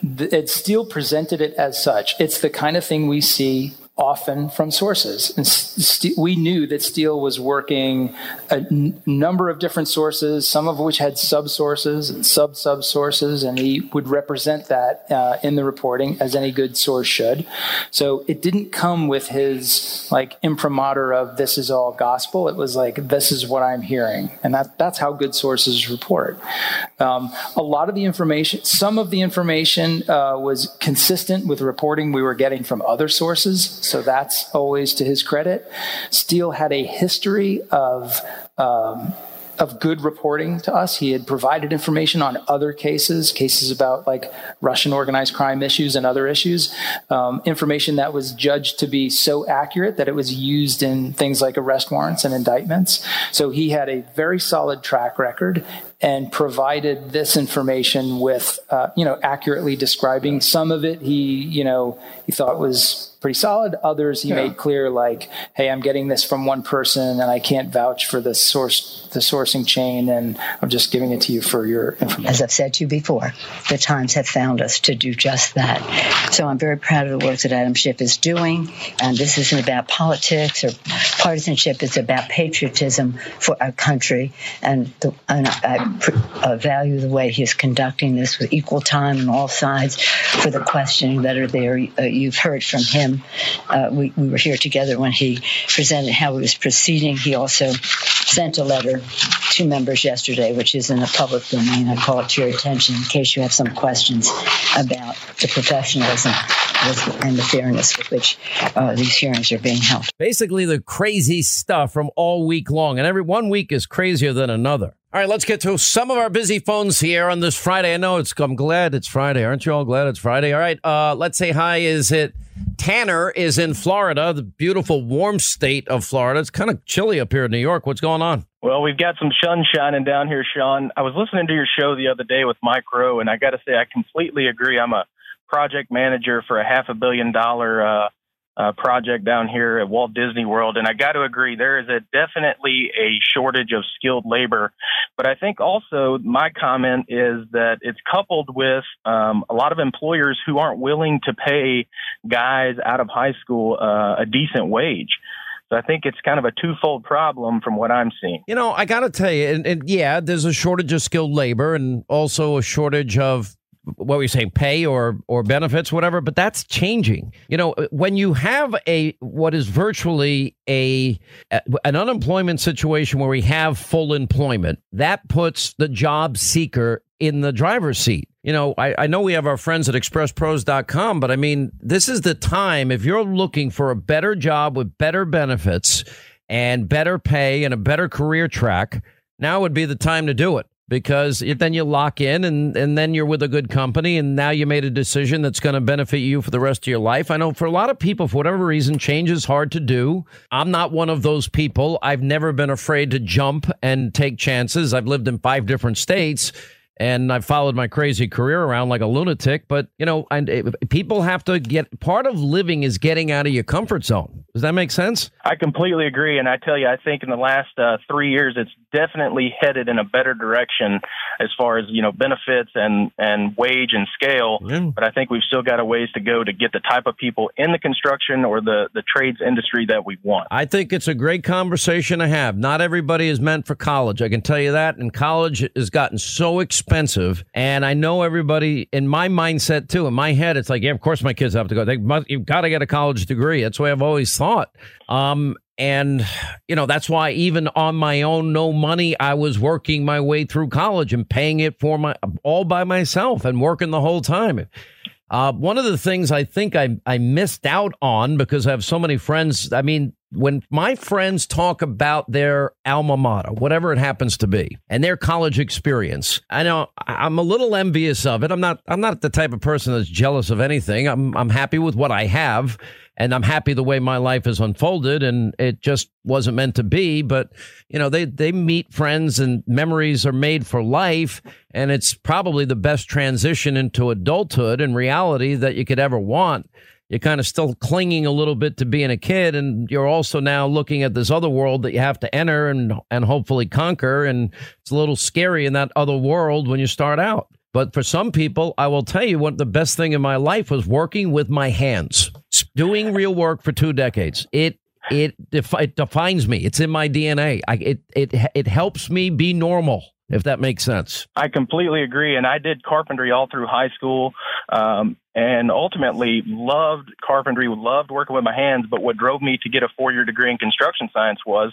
It still presented it as such. It's the kind of thing we see often from sources. And st- we knew that Steele was working a n- number of different sources, some of which had sub sources and sub sub sources, and he would represent that uh, in the reporting as any good source should. So it didn't come with his like imprimatur of this is all gospel. It was like this is what I'm hearing, and that that's how good sources report. Um, a lot of the information, some of the information uh, was consistent with reporting we were getting from other sources so that's always to his credit. Steele had a history of. Um, of good reporting to us. He had provided information on other cases, cases about like Russian organized crime issues and other issues, um, information that was judged to be so accurate that it was used in things like arrest warrants and indictments. So he had a very solid track record and provided this information with, uh, you know, accurately describing some of it. He, you know, he thought was pretty solid. Others he yeah. made clear like, hey, I'm getting this from one person and I can't vouch for the source the sourcing chain and I'm just giving it to you for your information. As I've said to you before, the times have found us to do just that. So I'm very proud of the work that Adam Schiff is doing. And this isn't about politics or partisanship, it's about patriotism for our country. And, the, and I, I, value the way he is conducting this with equal time on all sides for the questioning that are there. Uh, you've heard from him him. Uh, we, we were here together when he presented how he was proceeding. He also sent a letter to members yesterday, which is in the public domain. I call it to your attention in case you have some questions about the professionalism and the fairness with which uh, these hearings are being held. Basically, the crazy stuff from all week long, and every one week is crazier than another. All right, let's get to some of our busy phones here on this Friday. I know it's. I'm glad it's Friday. Aren't you all glad it's Friday? All right, uh, let's say hi. Is it Tanner? Is in Florida, the beautiful warm state of Florida. It's kind of chilly up here in New York. What's going on? Well, we've got some sun shining down here, Sean. I was listening to your show the other day with Mike Rowe, and I got to say, I completely agree. I'm a project manager for a half a billion dollar uh, uh, project down here at Walt Disney World, and I got to agree there is a definitely a shortage of skilled labor. But I think also my comment is that it's coupled with um, a lot of employers who aren't willing to pay guys out of high school uh, a decent wage. So I think it's kind of a twofold problem from what I'm seeing. You know, I got to tell you, and, and, yeah, there's a shortage of skilled labor and also a shortage of what were you saying, pay or or benefits, whatever. But that's changing. You know, when you have a what is virtually a an unemployment situation where we have full employment, that puts the job seeker in the driver's seat. You know, I, I know we have our friends at expresspros.com, but I mean, this is the time if you're looking for a better job with better benefits and better pay and a better career track, now would be the time to do it because then you lock in and, and then you're with a good company and now you made a decision that's going to benefit you for the rest of your life. I know for a lot of people, for whatever reason, change is hard to do. I'm not one of those people. I've never been afraid to jump and take chances. I've lived in five different states and I've followed my crazy career around like a lunatic. But you know, and eh, people have to get part of living is getting out of your comfort zone. Does that make sense? I completely agree, and I tell you, I think in the last uh, three years, it's definitely headed in a better direction as far as you know benefits and and wage and scale. Mm. But I think we've still got a ways to go to get the type of people in the construction or the the trades industry that we want. I think it's a great conversation to have. Not everybody is meant for college. I can tell you that, and college has gotten so expensive expensive. And I know everybody in my mindset too. In my head, it's like, yeah, of course my kids have to go. They must, you've got to get a college degree. That's the way I've always thought. Um, and you know that's why even on my own no money i was working my way through college and paying it for my all by myself and working the whole time Uh, one of the things I think I, I missed out on because I have so many friends. I mean, when my friends talk about their alma mater, whatever it happens to be, and their college experience, I know I'm a little envious of it. I'm not I'm not the type of person that's jealous of anything. I'm I'm happy with what I have and I'm happy the way my life has unfolded and it just wasn't meant to be, but you know, they they meet friends and memories are made for life and it's probably the best transition into adulthood and reality that you could ever want you're kind of still clinging a little bit to being a kid and you're also now looking at this other world that you have to enter and and hopefully conquer and it's a little scary in that other world when you start out but for some people i will tell you what the best thing in my life was working with my hands doing real work for two decades it it, it defines me it's in my dna I, it it it helps me be normal if that makes sense. I completely agree. And I did carpentry all through high school um, and ultimately loved carpentry, loved working with my hands. But what drove me to get a four year degree in construction science was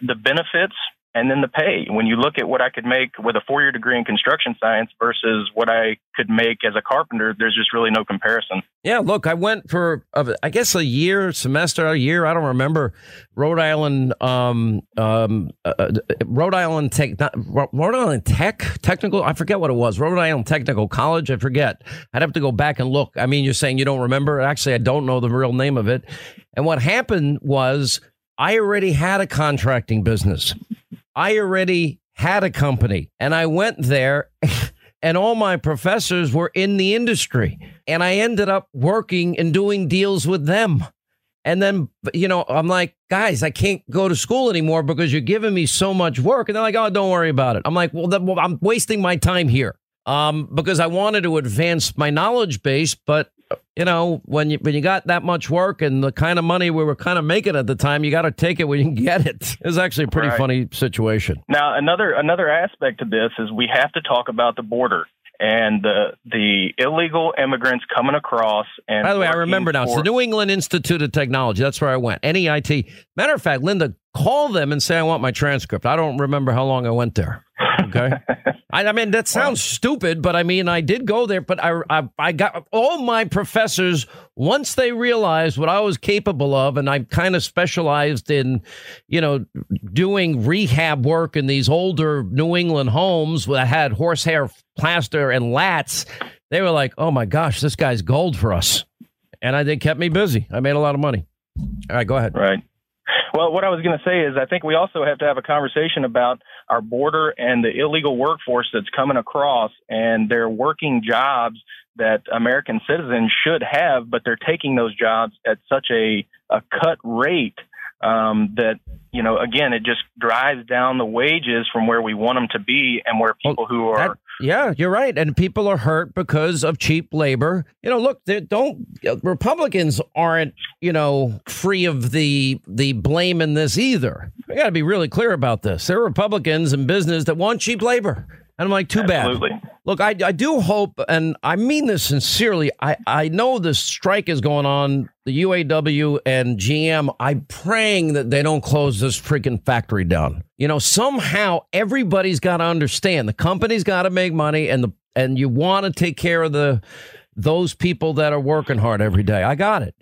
the benefits and then the pay. When you look at what I could make with a four year degree in construction science versus what I could make as a carpenter, there's just really no comparison. Yeah, look, I went for, I guess, a year, semester, a year, I don't remember, Rhode Island, um, um, uh, uh Rhode Island Tech, not, Rhode Island Tech, technical, I forget what it was, Rhode Island Technical College, I forget. I'd have to go back and look. I mean, you're saying you don't remember? Actually, I don't know the real name of it. And what happened was, I already had a contracting business. I already had a company and I went there and all my professors were in the industry and I ended up working and doing deals with them. And then, you know, I'm like, guys, I can't go to school anymore because you're giving me so much work. And they're like, oh, don't worry about it. I'm like, well, well I'm wasting my time here um, because I wanted to advance my knowledge base, but you know, when you when you got that much work and the kind of money we were kind of making at the time, you got to take it when you can get it. It's actually a pretty right. funny situation. Now, another another aspect to this is we have to talk about the border and the the illegal immigrants coming across. And by the way, I remember now. it's the New England Institute of Technology. That's where I went. NEIT. Matter of fact, Linda, call them and say I want my transcript. I don't remember how long I went there. Okay. I, I, mean, that sounds stupid, but I mean, I did go there, but I, I, I got all my professors, once they realized what I was capable of, and I kind of specialized in, you know, doing rehab work in these older New England homes that had horsehair plaster and laths, they were like, oh my gosh, this guy's gold for us. And I, they kept me busy. I made a lot of money. All right, go ahead. Right. Well, what I was going to say is I think we also have to have a conversation about our border and the illegal workforce that's coming across and they're working jobs that American citizens should have, but they're taking those jobs at such a, a cut rate um, that you know again it just drives down the wages from where we want them to be and where people who are yeah you're right. And people are hurt because of cheap labor. You know look don't republicans aren't you know free of the the blame in this either. We got to be really clear about this. There are republicans in business that want cheap labor and I'm like, too Absolutely. bad. Look, I, I do hope, and I mean this sincerely. I, I know the strike is going on, the UAW and GM. I'm praying that they don't close this freaking factory down. You know, somehow everybody's got to understand the company's got to make money, and the and you want to take care of the those people that are working hard every day. I got it,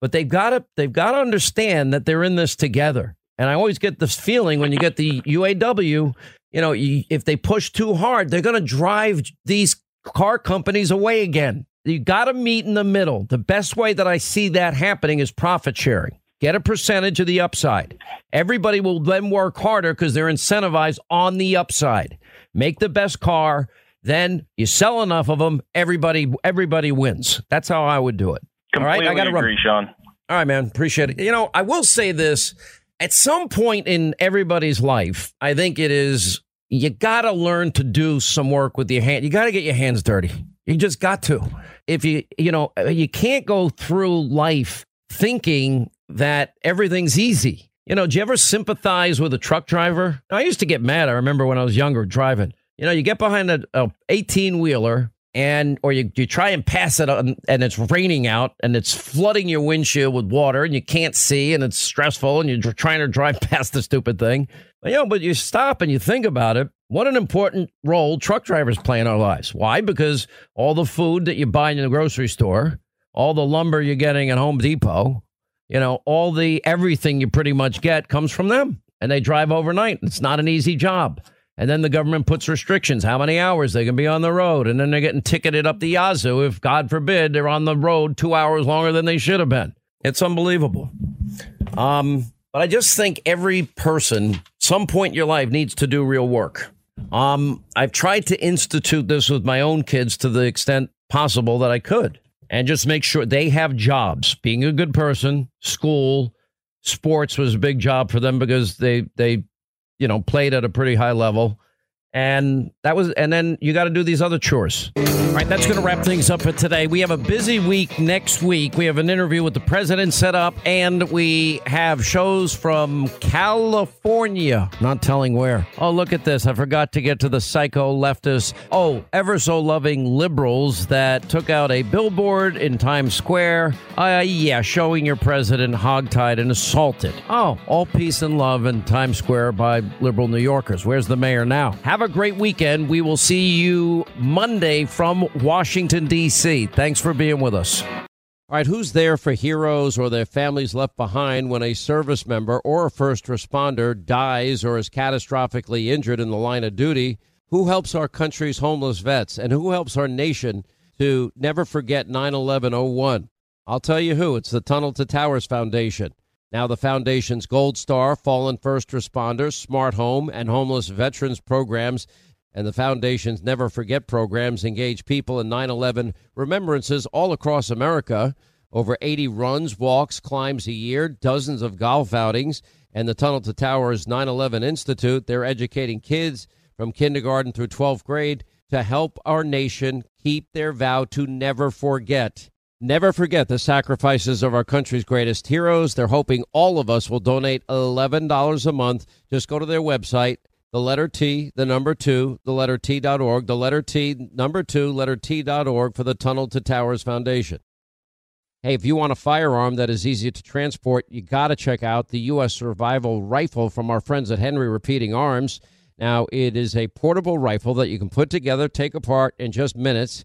but they've got to they've got to understand that they're in this together. And I always get this feeling when you get the UAW you know, if they push too hard, they're going to drive these car companies away again. You got to meet in the middle. The best way that I see that happening is profit sharing. Get a percentage of the upside. Everybody will then work harder because they're incentivized on the upside. Make the best car, then you sell enough of them. Everybody, everybody wins. That's how I would do it. Completely All right, I got to agree, run. Sean. All right, man. Appreciate it. You know, I will say this at some point in everybody's life, I think it is you got to learn to do some work with your hand. You got to get your hands dirty. You just got to. If you, you know, uh, you can't go through life thinking that everything's easy. You know, do you ever sympathize with a truck driver? I used to get mad. I remember when I was younger driving. You know, you get behind a 18 wheeler and or you, you try and pass it on and it's raining out and it's flooding your windshield with water and you can't see and it's stressful and you're trying to drive past the stupid thing. You know, but you stop and you think about it. What an important role truck drivers play in our lives. Why? Because all the food that you buy in the grocery store, all the lumber you're getting at Home Depot, you know, all the everything you pretty much get comes from them. And they drive overnight. It's not an easy job. And then the government puts restrictions, how many hours they can be on the road. And then they're getting ticketed up the yazoo if, God forbid, they're on the road two hours longer than they should have been. It's unbelievable. Um, but I just think every person, some point in your life, needs to do real work. Um, I've tried to institute this with my own kids to the extent possible that I could and just make sure they have jobs. Being a good person, school, sports was a big job for them because they, they you know, played at a pretty high level. And that was, and then you got to do these other chores. All right, that's going to wrap things up for today. We have a busy week next week. We have an interview with the president set up, and we have shows from California. Not telling where. Oh, look at this. I forgot to get to the psycho leftists. Oh, ever so loving liberals that took out a billboard in Times Square. Uh, yeah, showing your president hogtied and assaulted. Oh, all peace and love in Times Square by liberal New Yorkers. Where's the mayor now? Have a great weekend. We will see you Monday from Washington, D.C. Thanks for being with us. All right, who's there for heroes or their families left behind when a service member or a first responder dies or is catastrophically injured in the line of duty? Who helps our country's homeless vets and who helps our nation to never forget 9 11 01? I'll tell you who. It's the Tunnel to Towers Foundation. Now, the Foundation's Gold Star, Fallen First Responders, Smart Home, and Homeless Veterans programs and the Foundation's Never Forget programs engage people in 9 11 remembrances all across America. Over 80 runs, walks, climbs a year, dozens of golf outings, and the Tunnel to Towers 9 11 Institute. They're educating kids from kindergarten through 12th grade to help our nation keep their vow to never forget. Never forget the sacrifices of our country's greatest heroes. They're hoping all of us will donate $11 a month. Just go to their website, the letter T, the number two, the letter T.org, the letter T, number two, letter T.org for the Tunnel to Towers Foundation. Hey, if you want a firearm that is easy to transport, you got to check out the U.S. Survival Rifle from our friends at Henry Repeating Arms. Now, it is a portable rifle that you can put together, take apart in just minutes.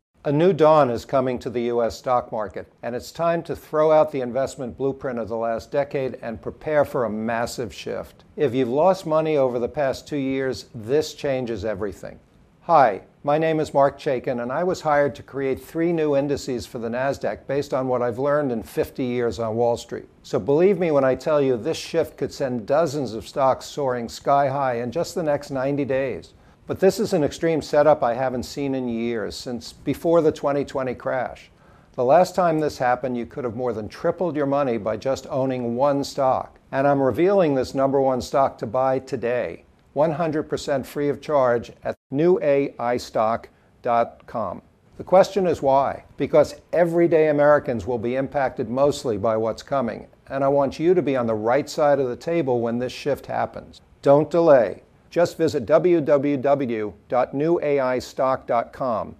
A new dawn is coming to the U.S. stock market, and it's time to throw out the investment blueprint of the last decade and prepare for a massive shift. If you've lost money over the past two years, this changes everything. Hi, my name is Marc Chaikin, and I was hired to create three new indices for the NASDAQ based on what I've learned in 50 years on Wall Street. So believe me when I tell you this shift could send dozens of stocks soaring sky high in just the next 90 days. But this is an extreme setup I haven't seen in years, since before the 2020 crash. The last time this happened, you could have more than tripled your money by just owning one stock. And I'm revealing this number one stock to buy today, 100% free of charge at newaistock.com. The question is why? Because everyday Americans will be impacted mostly by what's coming, and I want you to be on the right side of the table when this shift happens. Don't delay. Just visit www.newaistock.com